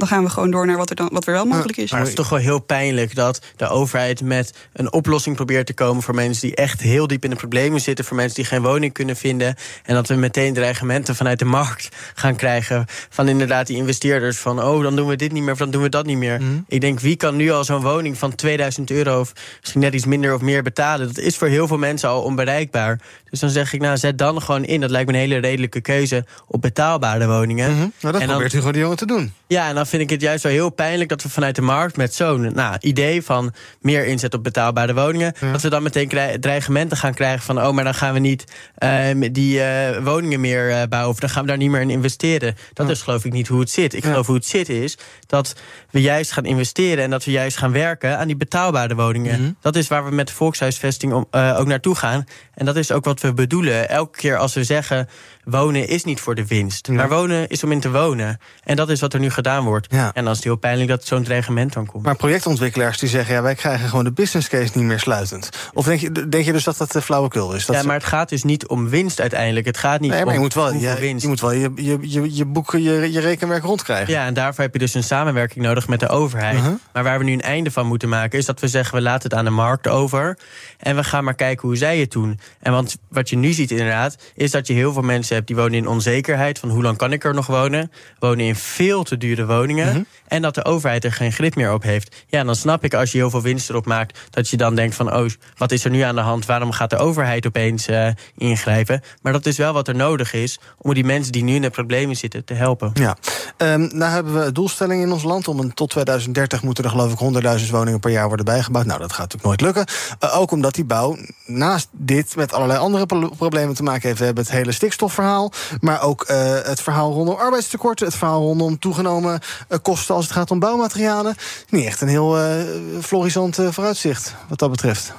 dan gaan we gewoon door naar wat er, dan, wat er wel mogelijk is. Maar het is toch wel heel pijnlijk dat de overheid met een oplossing probeert te komen voor mensen die echt heel diep in de problemen zitten, voor mensen die geen woning kunnen vinden. En dat we meteen dreigementen vanuit de markt gaan krijgen van inderdaad die investeerders van oh, dan doen we dit niet meer of dan doen we dat niet meer. Mm. Ik denk, wie kan nu al zo'n woning van 2000 euro of misschien net iets minder of meer betalen? Dat is voor heel veel mensen al onbereikbaar. Dus dan zeg ik, nou, zet dan gewoon in. Dat lijkt me een hele redelijke keuze op betaalbare woningen. Mm -hmm. Nou, dat en probeert u gewoon de jongen te doen. Ja, en dan vind ik het juist wel heel pijnlijk dat we vanuit de markt met zo'n nou, idee van meer inzet op betaalbare woningen, ja. dat we dan meteen dreigementen gaan krijgen van oh, maar dan gaan we niet uh, die uh, woningen meer uh, bouwen of dan gaan we daar niet meer in investeren. Dat ja. is geloof ik niet hoe het zit. Ik geloof hoe het zit is dat we juist gaan investeren en dat we juist gaan werken aan die betaalbare woningen. Mm -hmm. Dat is waar we met de volkshuisvesting om, ook naartoe gaan. En dat is ook wat we bedoelen. Elke keer als we zeggen wonen is niet voor de winst. Ja. Maar wonen is om in te wonen. En dat is wat er nu gedaan wordt. Ja. En dan is het heel pijnlijk dat zo'n dreigement dan komt. Maar projectontwikkelaars die zeggen... ja, wij krijgen gewoon de business case niet meer sluitend. Of denk je, denk je dus dat dat flauwekul is? Dat ja, maar het gaat dus niet om winst uiteindelijk. Het gaat niet nee, maar om je moet wel, je, winst. Je moet wel je, je, je, je boeken, je, je rekenwerk rondkrijgen. Ja, en daarvoor heb je dus een samenwerking nodig met de overheid. Uh -huh. Maar waar we nu een einde van moeten maken... is dat we zeggen, we laten het aan de markt over... en we gaan maar kijken hoe zij het doen. En want wat je nu ziet inderdaad... is dat je heel veel mensen hebt die wonen in onzekerheid... van hoe lang kan ik er nog wonen? Wonen in veel te dure woningen... -huh. en dat de overheid er geen grip meer op heeft. Ja, dan snap ik als je heel veel winst erop maakt... dat je dan denkt van, oh, wat is er nu aan de hand? Waarom gaat de overheid opeens uh, ingrijpen? Maar dat is wel wat er nodig is... om die mensen die nu in de problemen zitten te helpen. Ja, um, nou hebben we doelstellingen in ons land... om een tot 2030 moeten er geloof ik 100.000 woningen per jaar worden bijgebouwd. Nou, dat gaat natuurlijk nooit lukken. Uh, ook omdat die bouw naast dit met allerlei andere problemen te maken heeft. We hebben het hele stikstofverhaal... maar ook uh, het verhaal rondom arbeidstekorten... het verhaal rondom toegenomen kosten als het gaat om bouwmaterialen. Niet echt een heel uh, florissant vooruitzicht wat dat betreft.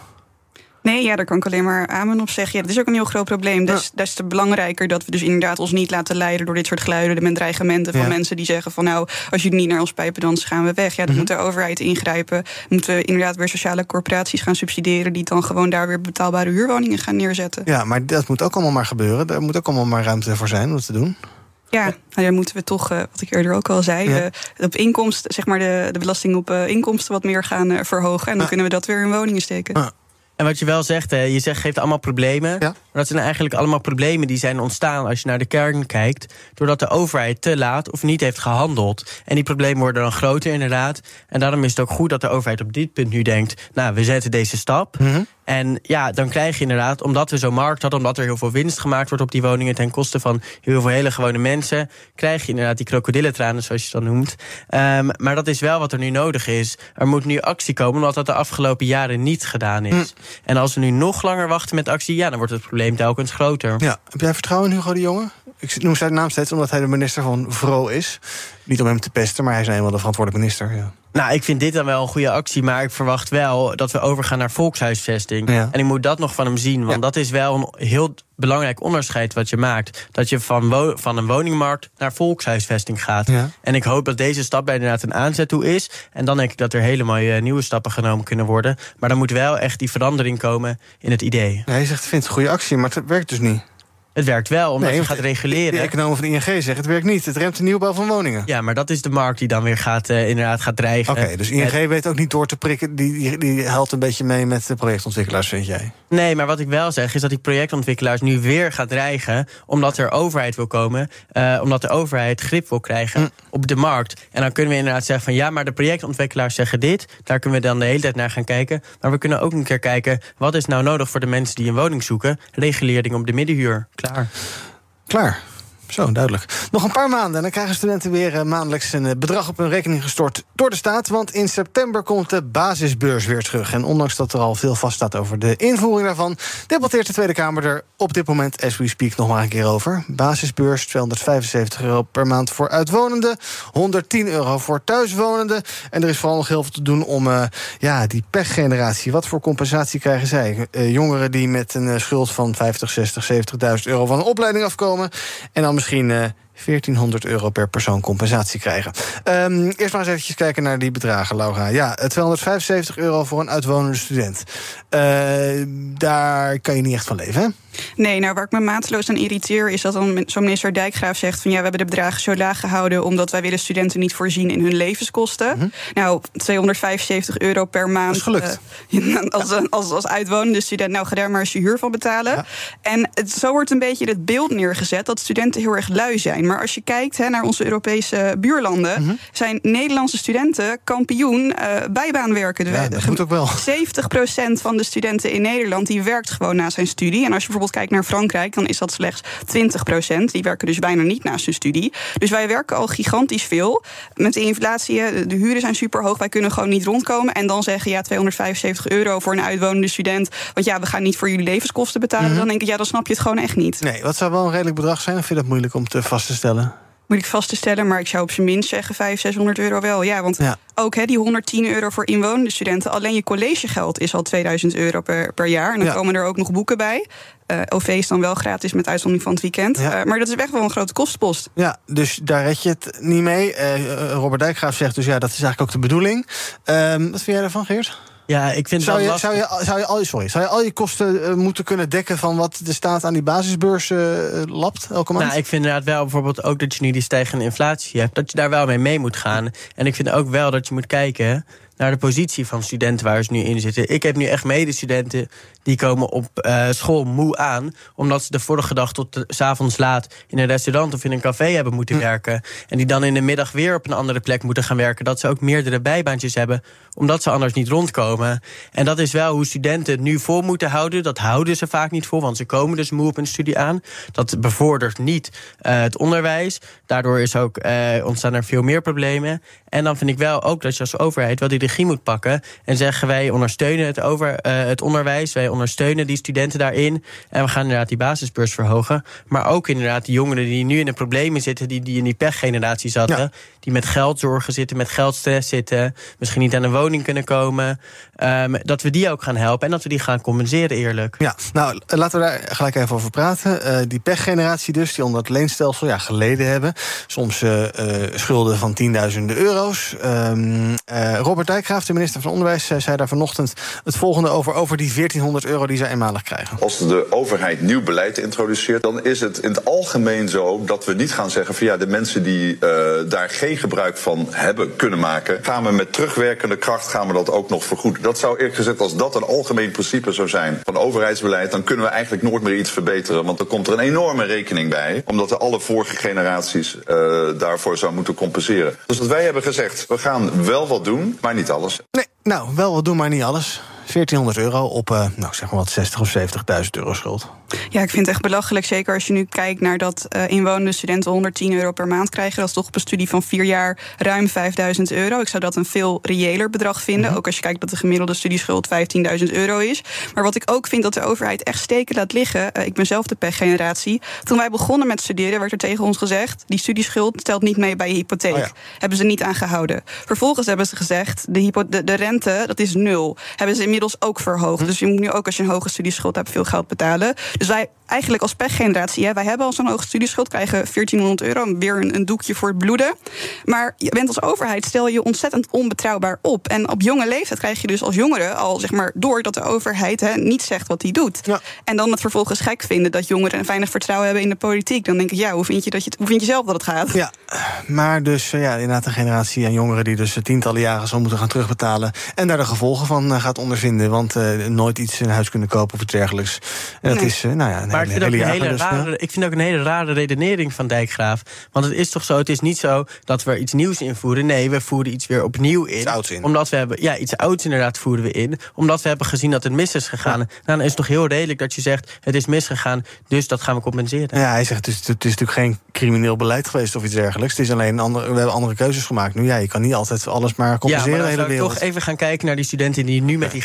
Nee, ja, daar kan ik alleen maar amen op zeggen. Ja, dat is ook een heel groot probleem. Dus dat is te belangrijker dat we dus inderdaad ons niet laten leiden door dit soort geluiden met dreigementen van Ja. mensen die zeggen van nou, als jullie niet naar ons pijpen, dan gaan we weg. Ja, dan Mhm. moet de overheid ingrijpen. Moeten we inderdaad weer sociale corporaties gaan subsidiëren die dan gewoon daar weer betaalbare huurwoningen gaan neerzetten. Ja, maar dat moet ook allemaal maar gebeuren. Daar moet ook allemaal maar ruimte voor zijn om dat te doen. Ja, nou, dan moeten we toch, eh, wat ik eerder ook al zei, Ja. eh, op inkomsten, zeg maar de, de belasting op eh, inkomsten wat meer gaan verhogen. En dan kunnen we dat weer in woningen steken. En wat je wel zegt, hè, je zegt geeft allemaal problemen. Maar dat zijn eigenlijk allemaal problemen die zijn ontstaan als je naar de kern kijkt. Doordat de overheid te laat of niet heeft gehandeld. En die problemen worden dan groter inderdaad. En daarom is het ook goed dat de overheid op dit punt nu denkt. Nou, we zetten deze stap. En ja, dan krijg je inderdaad, omdat we zo'n markt hadden, omdat er heel veel winst gemaakt wordt op die woningen ten koste van heel veel hele gewone mensen, krijg je inderdaad die krokodillentranen, zoals je dan noemt. Ehm, maar dat is wel wat er nu nodig is. Er moet nu actie komen, omdat dat de afgelopen jaren niet gedaan is. En als we nu nog langer wachten met actie, ja, dan wordt het probleem telkens groter. Ja. Heb jij vertrouwen in Hugo de Jonge? Ik noem zijn naam steeds omdat hij de minister van Vro is. Niet om hem te pesten, maar hij is nou eenmaal de verantwoordelijk minister. Ja. Nou, ik vind dit dan wel een goede actie, maar ik verwacht wel dat we overgaan naar volkshuisvesting. Ja. En ik moet dat nog van hem zien, want dat is wel een heel belangrijk onderscheid wat je maakt. Dat je van, van een woningmarkt naar volkshuisvesting gaat. Ja. En ik hoop dat deze stap inderdaad een aanzet toe is. En dan denk ik dat er hele mooie eh, nieuwe stappen genomen kunnen worden. Maar dan moet wel echt die verandering komen in het idee. Hij zegt, vindt het een goede actie, maar het werkt dus niet. Het werkt wel, omdat Nee, je gaat reguleren. De economen van de ING zeggen, het werkt niet. Het remt de nieuwbouw van woningen. Ja, maar dat is de markt die dan weer gaat, eh, inderdaad gaat dreigen. Oké, dus ING Het- weet ook niet door te prikken. Die, die, die helpt een beetje mee met de projectontwikkelaars, vind jij? Nee, maar wat ik wel zeg is dat die projectontwikkelaars nu weer gaat dreigen. omdat er overheid wil komen. eh, omdat de overheid grip wil krijgen Hm. op de markt. En dan kunnen we inderdaad zeggen van ja, maar de projectontwikkelaars zeggen dit. Daar kunnen we dan de hele tijd naar gaan kijken. Maar we kunnen ook een keer kijken wat is nou nodig voor de mensen die een woning zoeken. Regulering op de middenhuur. Klaar. Klaar. Zo, duidelijk. Nog een paar maanden en dan krijgen studenten weer eh, maandelijks een eh, bedrag op hun rekening gestort door de staat. Want in september komt de basisbeurs weer terug. En ondanks dat er al veel vaststaat over de invoering daarvan, debatteert de Tweede Kamer er op dit moment, as we speak, nog maar een keer over. Basisbeurs 275 euro per maand voor uitwonenden, 110 euro voor thuiswonenden. En er is vooral nog heel veel te doen om eh, ja, die pechgeneratie. Wat voor compensatie krijgen zij? Jongeren die met een schuld van 50, 60, 70.000 euro van een opleiding afkomen. En dan misschien eh 1400 euro per persoon compensatie krijgen. Ehm, eerst maar eens eventjes kijken naar die bedragen, Laura. Ja, eh, 275 euro voor een uitwonende student. Eh, daar kan je niet echt van leven, hè? Nee, nou waar ik me mateloos aan irriteer is dat dan zo'n minister Dijkgraaf zegt van ja, we hebben de bedragen zo laag gehouden omdat wij willen studenten niet voorzien in hun levenskosten. Nou, 275 euro per maand. is gelukt. eh, als, als, als uitwonende student, nou ga daar maar eens je huur van betalen. En het, zo wordt een beetje het beeld neergezet dat studenten heel erg lui zijn. Maar als je kijkt hè, naar onze Europese buurlanden, zijn Nederlandse studenten kampioen eh bijbaanwerken. Ja, dat moet ook wel. 70% van de studenten in Nederland die werkt gewoon na zijn studie. En als je bijvoorbeeld kijkt naar Frankrijk, dan is dat slechts 20%. Die werken dus bijna niet naast hun studie. Dus wij werken al gigantisch veel. Met de inflatie, hè, de huren zijn super hoog. Wij kunnen gewoon niet rondkomen. En dan zeggen ja, 275 euro voor een uitwonende student. Want ja, we gaan niet voor jullie levenskosten betalen. Dan denk ik, ja, dan snap je het gewoon echt niet. Nee, wat zou wel een redelijk bedrag zijn? Of vind je dat moeilijk om te vast te stellen? Moet ik vast te stellen, maar ik zou op zijn minst zeggen 500, 600 euro wel. Ja, want Ja. ook hè, die 110 euro voor inwonende studenten. Alleen je collegegeld is al 2000 euro per, per jaar. En dan Ja. komen er ook nog boeken bij. Eh, OV is dan wel gratis met uitzondering van het weekend. Ja. Eh, maar dat is echt wel een grote kostenpost. Ja, dus daar red je het niet mee. Eh, Robert Dijkgraaf zegt dus ja, dat is eigenlijk ook de bedoeling. Ehm, wat vind jij daarvan, Geert? Ja, ik vind Zou je, lastig. zou, je, zou, je al, sorry, zou je al je kosten eh, moeten kunnen dekken van wat de staat aan die basisbeurs eh, lapt elke maand? Nou, ik vind inderdaad wel bijvoorbeeld ook dat je nu die stijgende inflatie hebt. Dat je daar wel mee mee moet gaan. En ik vind ook wel dat je moet kijken naar de positie van studenten waar ze nu in zitten. Ik heb nu echt medestudenten die komen op eh, school moe aan... omdat ze de vorige dag tot avonds laat in een restaurant of in een café hebben moeten werken. En die dan in de middag weer op een andere plek moeten gaan werken. Dat ze ook meerdere bijbaantjes hebben, omdat ze anders niet rondkomen. En dat is wel hoe studenten het nu voor moeten houden. Dat houden ze vaak niet voor, want ze komen dus moe op een studie aan. Dat bevordert niet eh, het onderwijs. Daardoor is ook, eh, ontstaan er veel meer problemen. En dan vind ik wel ook dat je als overheid wel die regie moet pakken. En zeggen wij ondersteunen het, over, eh, het onderwijs. Wij ondersteunen die studenten daarin. En we gaan inderdaad die basisbeurs verhogen. Maar ook inderdaad die jongeren die nu in de problemen zitten. Die, die in die pechgeneratie zaten. Die met geldzorgen zitten, met geldstress zitten. Misschien niet aan een woning kunnen komen. Ehm, dat we die ook gaan helpen. En dat we die gaan compenseren eerlijk. Ja, nou laten we daar gelijk even over praten. Eh, die pechgeneratie dus, die onder het leenstelsel ja, geleden hebben. Soms uh, schulden van tienduizenden euro's. Um, Robert Dijkgraaf, de minister van Onderwijs, zei daar vanochtend het volgende over, over die 1400 euro die ze eenmalig krijgen. Als de overheid nieuw beleid introduceert, dan is het in het algemeen zo dat we niet gaan zeggen van ja, de mensen die daar geen gebruik van hebben kunnen maken, gaan we met terugwerkende kracht gaan we dat ook nog vergoeden. Dat zou eerlijk gezegd, als dat een algemeen principe zou zijn van overheidsbeleid, dan kunnen we eigenlijk nooit meer iets verbeteren. Want dan komt er een enorme rekening bij, omdat er alle vorige generaties uh, daarvoor zou moeten compenseren. Dus wat wij hebben gezegd, we gaan wel wat doen, maar niet alles. Nee, nou, wel wat doen, maar niet alles. 1400 euro op, uh, nou zeg maar wat, 60 of 70.000 euro schuld. Ja, ik vind het echt belachelijk. Zeker als je nu kijkt naar dat uh, inwonende studenten 110 euro per maand krijgen. Dat is toch op een studie van vier jaar ruim 5000 euro. Ik zou dat een veel reëler bedrag vinden. -hmm. Ook als je kijkt dat de gemiddelde studieschuld 15.000 euro is. Maar wat ik ook vind dat de overheid echt steken laat liggen. Uh, ik ben zelf de pechgeneratie. Toen wij begonnen met studeren werd er tegen ons gezegd... die studieschuld stelt niet mee bij je hypotheek. Oh ja. Hebben ze niet aangehouden. Vervolgens hebben ze gezegd, de, de, de rente dat is nul. Hebben ze inmiddels ook verhoogd. Hm. Dus je moet nu ook als je een hoge studieschuld hebt veel geld betalen. Dus wij eigenlijk als pechgeneratie, hè, wij hebben al zo'n hoge studieschuld, krijgen 1400 euro, weer een, een, doekje voor het bloeden. Maar je bent als overheid, stel je ontzettend onbetrouwbaar op. En op jonge leeftijd krijg je dus als jongere al zeg maar door dat de overheid hè, niet zegt wat hij doet. Ja. En dan het vervolgens gek vinden dat jongeren een weinig vertrouwen hebben in de politiek. Dan denk ik, ja, hoe vind je, dat je, hoe vind je zelf dat het gaat? Ja, maar dus ja, inderdaad een generatie aan jongeren die dus tientallen jaren zo moeten gaan terugbetalen. En daar de gevolgen van gaat ondervinden. Want uh, nooit iets in huis kunnen kopen of iets dergelijks. En dat nee. is, uh, nou ja, maar ik vind, ook een hele dus, rare, ja. ik vind ook een hele rare redenering van Dijkgraaf. Want het is toch zo, het is niet zo dat we iets nieuws invoeren. Nee, we voeren iets weer opnieuw in. Iets ouds in. Omdat we hebben, ja, iets ouds inderdaad voeren we in. Omdat we hebben gezien dat het mis is gegaan. Ja. Nou, dan is het toch heel redelijk dat je zegt, het is misgegaan, dus dat gaan we compenseren. Ja, hij zegt, het is, het is natuurlijk geen crimineel beleid geweest of iets dergelijks. Het is alleen, andere, we hebben andere keuzes gemaakt. Nu ja, je kan niet altijd alles maar compenseren. Ja, maar dan zou ik toch even gaan kijken naar die studenten die nu met die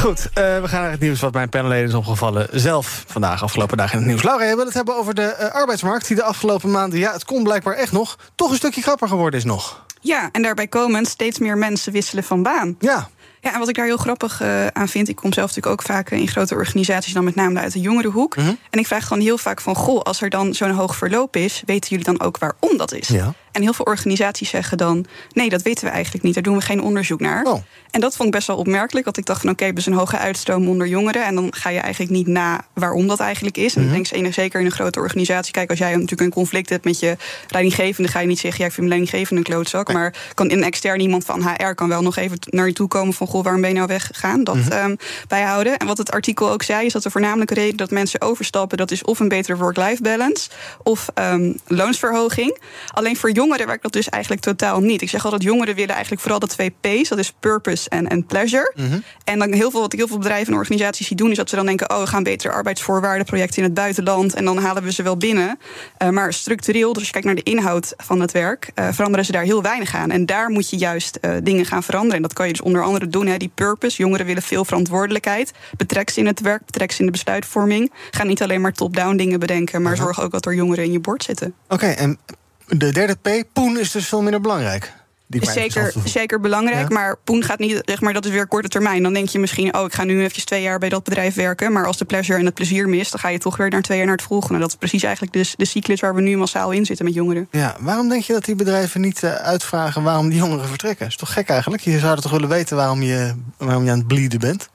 Goed, uh, we gaan naar het nieuws wat mijn panelleden is opgevallen. Zelf vandaag, afgelopen dagen in het nieuws. Laura, je wil het hebben over de uh, arbeidsmarkt... die de afgelopen maanden, ja, het kon blijkbaar echt nog... toch een stukje grappiger geworden is nog. Ja, en daarbij komen steeds meer mensen wisselen van baan. Ja. Ja, en wat ik daar heel grappig uh, aan vind, ik kom zelf natuurlijk ook vaak in grote organisaties, dan met name uit de jongerenhoek. Mhm. Mm -hmm. En ik vraag gewoon heel vaak van, goh, als er dan zo'n hoog verloop is, weten jullie dan ook waarom dat is? Ja. En heel veel organisaties zeggen dan, nee, dat weten we eigenlijk niet, daar doen we geen onderzoek naar. Oh. En dat vond ik best wel opmerkelijk, want ik dacht van, oké, okay, zijn een hoge uitstroom onder jongeren, en dan ga je eigenlijk niet na waarom dat eigenlijk is. En Mhm. ik denk zeker in een grote organisatie, kijk, als jij natuurlijk een conflict hebt met je leidinggevende, ga je niet zeggen, ja, ik vind mijn leidinggevende een klootzak, Nee. maar kan een extern iemand van HR kan wel nog even naar je toe komen van, goh, waarom ben je nou weggegaan? Dat Mhm. ehm, bijhouden. En wat het artikel ook zei, is dat de voornamelijke reden dat mensen overstappen, dat is of een betere work-life balance of ehm, loonsverhoging. Alleen voor jongeren werkt dat dus eigenlijk totaal niet. Ik zeg altijd, jongeren willen eigenlijk vooral de twee P's, dat is purpose en, en pleasure. Mhm. En dan heel veel, wat ik heel veel bedrijven en organisaties zie doen, is dat ze dan denken: oh, we gaan betere arbeidsvoorwaarden, projecten in het buitenland. En dan halen we ze wel binnen. Uh, maar structureel, dus als je kijkt naar de inhoud van het werk, uh, veranderen ze daar heel weinig aan. En daar moet je juist uh, dingen gaan veranderen. En dat kan je dus onder andere doen, hè, die purpose. Jongeren willen veel verantwoordelijkheid. Betrek ze in het werk, betrek ze in de besluitvorming. Ga niet alleen maar top-down dingen bedenken, maar Aha. zorg ook dat er jongeren in je bord zitten. Oké, okay, en de derde P, poen, is dus veel minder belangrijk. Die is zeker, zeker belangrijk, ja. maar poen gaat niet, zeg maar, dat is weer korte termijn. Dan denk je misschien, oh, ik ga nu even twee jaar bij dat bedrijf werken. Maar als de pleasure en het plezier mist, dan ga je toch weer naar twee jaar naar het volgende. Dat is precies eigenlijk de, de cyclus waar we nu massaal in zitten met jongeren. Ja, waarom denk je dat die bedrijven niet uh, uitvragen waarom die jongeren vertrekken? Is toch gek eigenlijk? Je zou toch willen weten waarom je, waarom je aan het bleeden bent?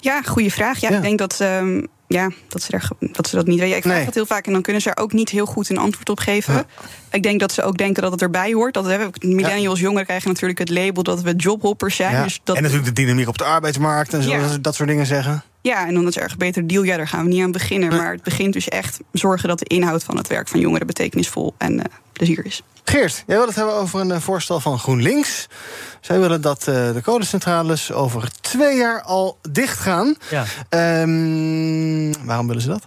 Ja, goede vraag. Ja, ja. ik denk dat. Um, ja, dat ze, er, dat ze dat niet weten. Ik vraag Nee. dat heel vaak en dan kunnen ze er ook niet heel goed een antwoord op geven. Ja. Ik denk dat ze ook denken dat het erbij hoort. Dat we- millennials, jongeren krijgen natuurlijk het label dat we jobhoppers zijn. Ja. Dus dat, En natuurlijk de dynamiek op de arbeidsmarkt en zo, dat, soort dingen zeggen. Ja, en dan is er erg beter deal. Ja, daar gaan we niet aan beginnen. Maar het begint dus echt zorgen dat de inhoud van het werk van jongeren betekenisvol en uh, plezier is. Geert, jij wil het hebben over een voorstel van GroenLinks. Zij willen dat uh, de kolencentrales over twee jaar al dicht gaan. Ja. Um, waarom willen ze dat?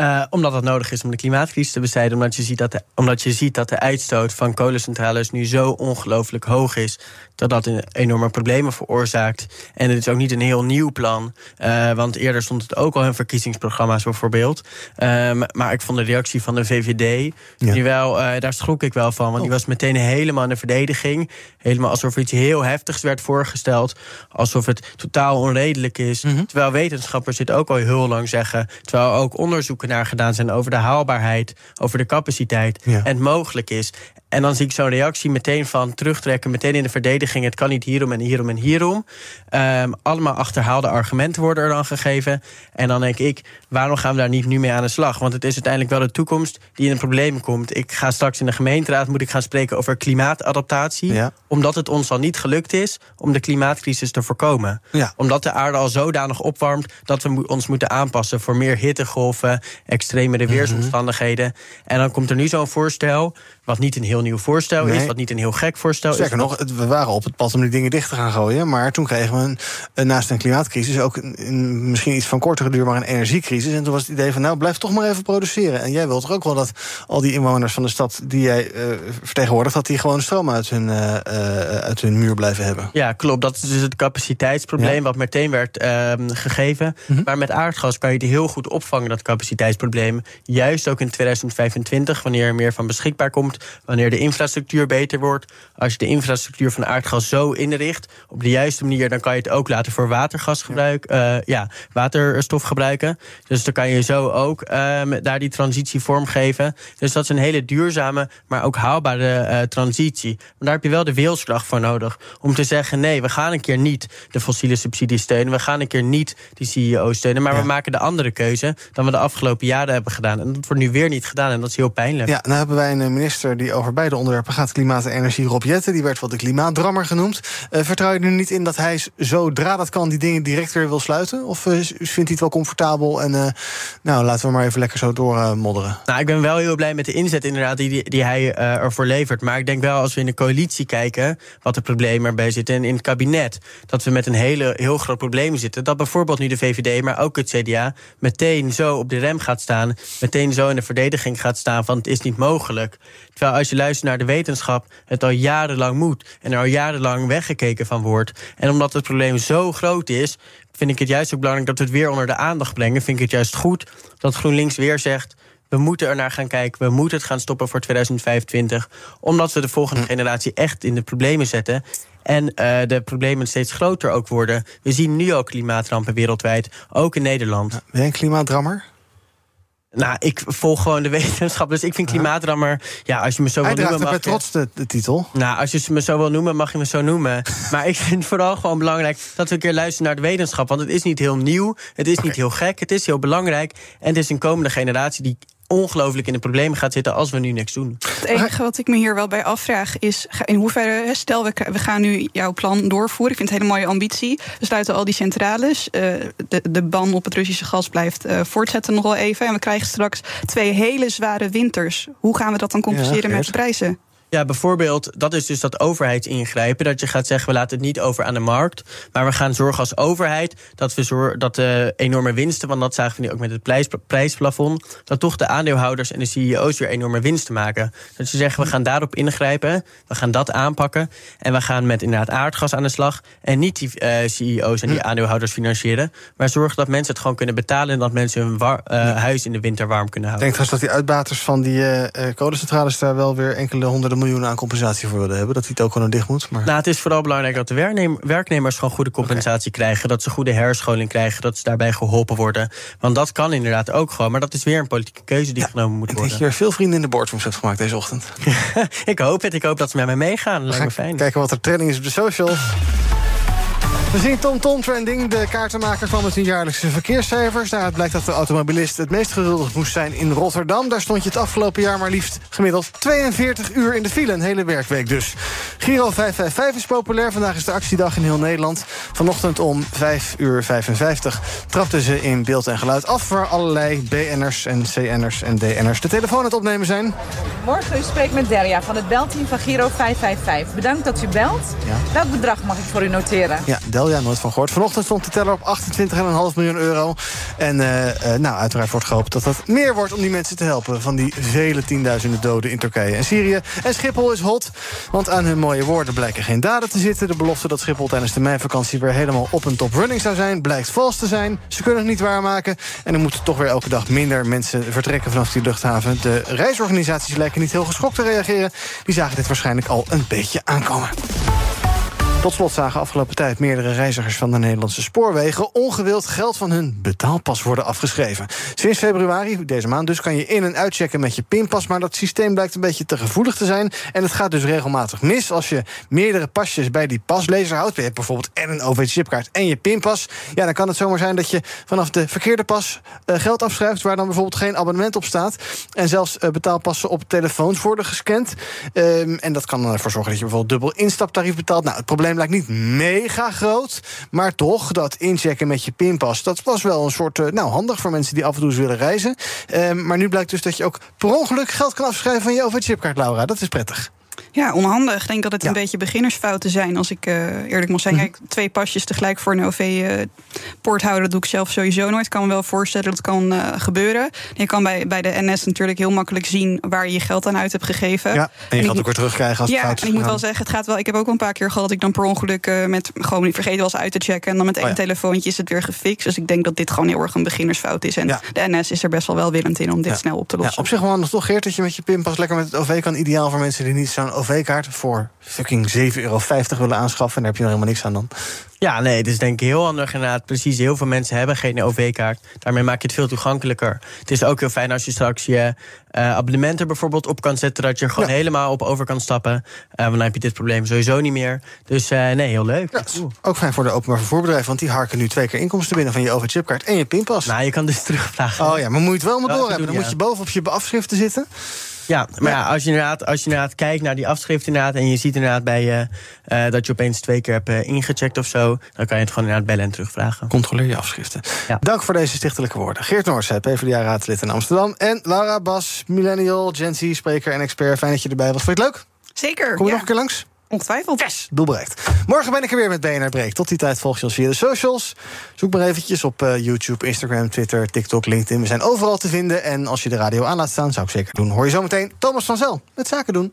Uh, omdat dat nodig is om de klimaatcrisis te bestrijden. Omdat je ziet dat de, omdat je ziet dat de uitstoot van kolencentrales nu zo ongelooflijk hoog is. Dat dat enorme problemen veroorzaakt. En het is ook niet een heel nieuw plan. Uh, want eerder stond het ook al in verkiezingsprogramma's bijvoorbeeld. Um, maar ik vond de reactie van de VVD. Ja. Die wel, uh, daar schrok ik wel van. Want oh. die was meteen helemaal in de verdediging. Helemaal alsof er iets heel heftigs werd voorgesteld. Alsof het totaal onredelijk is. Mm -hmm. Terwijl wetenschappers dit ook al heel lang zeggen. Terwijl ook onderzoek naar gedaan zijn over de haalbaarheid, over de capaciteit. Ja. En het mogelijk is. En dan zie ik zo'n reactie meteen van terugtrekken, meteen in de verdediging. Het kan niet hierom en hierom en hierom. Um, allemaal achterhaalde argumenten worden er dan gegeven. En dan denk ik, waarom gaan we daar niet nu mee aan de slag? Want het is uiteindelijk wel de toekomst die in een probleem komt. Ik ga straks in de gemeenteraad moet ik gaan spreken over klimaatadaptatie. Ja. Omdat het ons al niet gelukt is om de klimaatcrisis te voorkomen. Ja. Omdat de aarde al zodanig opwarmt dat we ons moeten aanpassen voor meer hittegolven, extremere weersomstandigheden. Mm -hmm. En dan komt er nu zo'n voorstel, wat niet een heel nieuw voorstel nee. is, wat niet een heel gek voorstel Sterker is. nog, het, we waren op het pad om die dingen dicht te gaan gooien. Maar toen kregen we een, naast een klimaatcrisis ook een, misschien iets van kortere duur, maar een energiecrisis. En toen was het idee van, nou, blijf toch maar even produceren. En jij wilt toch ook wel dat al die inwoners van de stad die jij uh, vertegenwoordigt, dat die gewoon stroom uit hun, uh, uh, uit hun muur blijven hebben. Ja, klopt. Dat is dus het capaciteitsprobleem ja. wat meteen werd ehm, gegeven. Mm -hmm. Maar met aardgas kan je die heel goed opvangen, dat capaciteitsprobleem. Juist ook in 2025, wanneer er meer van beschikbaar komt, wanneer de infrastructuur beter wordt. Als je de infrastructuur van aardgas zo inricht, op de juiste manier, dan kan je het ook laten voor watergas gebruiken. Ja. Uh, ja, waterstof gebruiken. Dus dan kan je zo ook um, daar die transitie vormgeven. Dus dat is een hele duurzame, maar ook haalbare uh, transitie. Maar daar heb je wel de wilskracht voor nodig. Om te zeggen, nee, we gaan een keer niet de fossiele subsidies steunen. We gaan een keer niet die CEO's steunen. Maar ja. we maken de andere keuze dan we de afgelopen jaren hebben gedaan. En dat wordt nu weer niet gedaan. En dat is heel pijnlijk. Ja, nou hebben wij een minister die over beide onderwerpen gaat. Klimaat en energie, Rob Jetten. Die werd wel de klimaatdrammer genoemd. Uh, vertrouw je er niet in dat hij zodra dat kan die dingen direct weer wil sluiten? Of uh, vindt hij het wel comfortabel en uh, nou, laten we maar even lekker zo doormodderen? nou, ik ben wel heel blij met de inzet inderdaad die, die, die hij ervoor levert. Maar ik denk wel als we in de coalitie kijken wat de problemen erbij zitten. En in het kabinet dat we met een hele, heel groot probleem zitten. Dat bijvoorbeeld nu de VVD, maar ook het CDA meteen zo op de rem gaat staan. Meteen zo in de verdediging gaat staan van het is niet mogelijk. Terwijl als je luistert naar de wetenschap, het al jarenlang moet. En er al jarenlang weggekeken van wordt. En omdat het probleem zo groot is, vind ik het juist ook belangrijk dat we het weer onder de aandacht brengen. Vind ik het juist goed dat GroenLinks weer zegt. We moeten er naar gaan kijken. We moeten het gaan stoppen voor 2025. Omdat we de volgende generatie echt in de problemen zetten. En uh, de problemen steeds groter ook worden. We zien nu ook klimaatrampen wereldwijd, ook in Nederland. Ben je een klimaatdrammer? Nou, ik volg gewoon de wetenschap. Dus ik vind klimaatrammer. Ja, als je me zo Hij wil noemen. Mag je, trots de, de, titel. Nou, als je me zo wil noemen, mag je me zo noemen. maar ik vind het vooral gewoon belangrijk dat we een keer luisteren naar de wetenschap. Want het is niet heel nieuw. Het is okay. niet heel gek. Het is heel belangrijk. En het is een komende generatie die ongelooflijk in de problemen gaat zitten als we nu niks doen. Het enige wat ik me hier wel bij afvraag is... in hoeverre, stel we, we gaan nu jouw plan doorvoeren... ik vind het een hele mooie ambitie. We sluiten al die centrales. Uh, de, de ban op het Russische gas blijft uh, voortzetten nog wel even. En we krijgen straks twee hele zware winters. Hoe gaan we dat dan compenseren ja, met de prijzen? Ja, bijvoorbeeld, dat is dus dat overheidsingrijpen. Dat je gaat zeggen, we laten het niet over aan de markt. Maar we gaan zorgen als overheid dat we zorgen dat de enorme winsten, want dat zagen we nu ook met het prijs, prijsplafond, dat toch de aandeelhouders en de CEO's weer enorme winsten maken. Dat ze zeggen, we gaan daarop ingrijpen, we gaan dat aanpakken. En we gaan met inderdaad aardgas aan de slag. En niet die uh, CEO's en die aandeelhouders financieren. Maar zorgen dat mensen het gewoon kunnen betalen en dat mensen hun war, uh, huis in de winter warm kunnen houden. Ik denk trouwens dat die uitbaters van die uh, kolencentrales daar wel weer enkele honderden miljoenen aan compensatie voor willen hebben. Dat hij het ook gewoon dicht moet. Maar... Nou, het is vooral belangrijk dat de werknemers gewoon goede compensatie okay. krijgen. Dat ze goede herscholing krijgen. Dat ze daarbij geholpen worden. Want dat kan inderdaad ook gewoon. Maar dat is weer een politieke keuze die ja, genomen moet worden. Dat je hier veel vrienden in de boardrooms hebt gemaakt deze ochtend. ik hoop het. Ik hoop dat ze met mij meegaan. Lijkt me fijn. Kijken wat er training is op de socials. We zien Tom Tom Trending. De kaartenmaker met hun jaarlijkse verkeerscijfers. Daaruit blijkt dat de automobilist het meest geduldig moest zijn in Rotterdam. Daar stond je het afgelopen jaar maar liefst gemiddeld 42 uur in de file. Een hele werkweek dus. Giro 555 is populair. Vandaag is de actiedag in heel Nederland. Vanochtend om 5 uur 55 trapten ze in beeld en geluid af... waar allerlei BN'ers en CN'ers en DN'ers de telefoon aan het opnemen zijn. Morgen u spreekt met Derja van het belteam van Giro 555. Bedankt dat u belt. Welk bedrag mag ik voor u noteren? Ja, Delja, nooit van gehoord. Vanochtend stond de teller op 28,5 miljoen euro. En eh, eh, nou, uiteraard wordt gehoopt dat dat meer wordt om die mensen te helpen... van die vele tienduizenden doden in Turkije en Syrië. En Schiphol is hot, want aan hun mooie woorden blijken geen daden te zitten. De belofte dat Schiphol tijdens de meivakantie weer helemaal op een top running zou zijn... blijkt vals te zijn. Ze kunnen het niet waarmaken. En er moeten toch weer elke dag minder mensen vertrekken vanaf die luchthaven. De reisorganisaties lijken niet heel geschokt te reageren. Die zagen dit waarschijnlijk al een beetje aankomen. Tot slot zagen afgelopen tijd meerdere reizigers van de Nederlandse spoorwegen ongewild geld van hun betaalpas worden afgeschreven. Sinds februari, deze maand dus, kan je in- en uitchecken met je pinpas, maar dat systeem blijkt een beetje te gevoelig te zijn. En het gaat dus regelmatig mis als je meerdere pasjes bij die paslezer houdt. Je hebt bijvoorbeeld en een OV-chipkaart en je pinpas. Ja, dan kan het zomaar zijn dat je vanaf de verkeerde pas uh, geld afschrijft waar dan bijvoorbeeld geen abonnement op staat. En zelfs uh, betaalpassen op telefoons worden gescand. Um, en dat kan ervoor zorgen dat je bijvoorbeeld dubbel instaptarief betaalt. Nou, het probleem lijkt niet mega groot. Maar toch, dat inchecken met je pinpas... dat was wel een soort, uh, nou, handig voor mensen die af en toe eens willen reizen. Uh, maar nu blijkt dus dat je ook per ongeluk geld kan afschrijven... van je OV-chipkaart, Laura. Dat is prettig. Ja, onhandig. Ik denk dat het ja. een beetje beginnersfouten zijn, als ik uh, eerlijk moet zijn. -hmm. Kijk, twee pasjes tegelijk voor een OV-poort uh, houden, dat doe ik zelf sowieso nooit. Ik kan me wel voorstellen dat het kan uh, gebeuren. Je kan bij, bij de NS natuurlijk heel makkelijk zien waar je je geld aan uit hebt gegeven. Ja, en je en gaat ook weer terugkrijgen als ja, het en ik moet wel zeggen, het gaat wel. Ik heb ook een paar keer gehad dat ik dan per ongeluk met gewoon vergeten was uit te checken. En dan met één oh ja. telefoontje is het weer gefixt. Dus ik denk dat dit gewoon heel erg een beginnersfout is. En ja. de NS is er best wel welwillend in om dit snel op te lossen. op zich wel nog toch, Geert, dat je met je pinpas lekker met het OV kan. Ideaal voor mensen die niet zo'n OV-kaart voor fucking 7,50 euro willen aanschaffen. En daar heb je nog helemaal niks aan dan. Ja, nee, het is denk ik heel handig inderdaad. Precies, heel veel mensen hebben geen OV-kaart. Daarmee maak je het veel toegankelijker. Het is ook heel fijn als je straks je uh, abonnementen bijvoorbeeld op kan zetten... dat je er gewoon ja. helemaal op over kan stappen. Uh, want dan heb je dit probleem sowieso niet meer. Dus uh, nee, heel leuk. Ja, ook fijn voor de openbaar vervoerbedrijven... want die harken nu twee keer inkomsten binnen van je OV-chipkaart en je pinpas. Nou, je kan dus terugvragen. Oh ja, maar moet je het wel maar door hebben. Dan moet je boven op je afschriften zitten. Ja, maar ja, als, je inderdaad, als je inderdaad kijkt naar die afschrift inderdaad... en je ziet inderdaad bij je uh, dat je opeens twee keer hebt uh, ingecheckt of zo... dan kan je het gewoon inderdaad bellen en terugvragen. Controleer je afschriften. Ja. Dank voor deze stichtelijke woorden. Geert Noors, PvdA-raadslid in Amsterdam. En Laura Bas, millennial, Gen Z, spreker en expert. Fijn dat je erbij was. Vond je het leuk? Zeker. Kom je ja. nog een keer langs? Ongetwijfeld. Yes, doel bereikt. Morgen ben ik er weer met BNR Break. Tot die tijd volg je ons via de socials. Zoek maar eventjes op uh, YouTube, Instagram, Twitter, TikTok, LinkedIn. We zijn overal te vinden. En als je de radio aan laat staan, zou ik zeker doen. Hoor je zometeen Thomas van Zel met Zaken doen.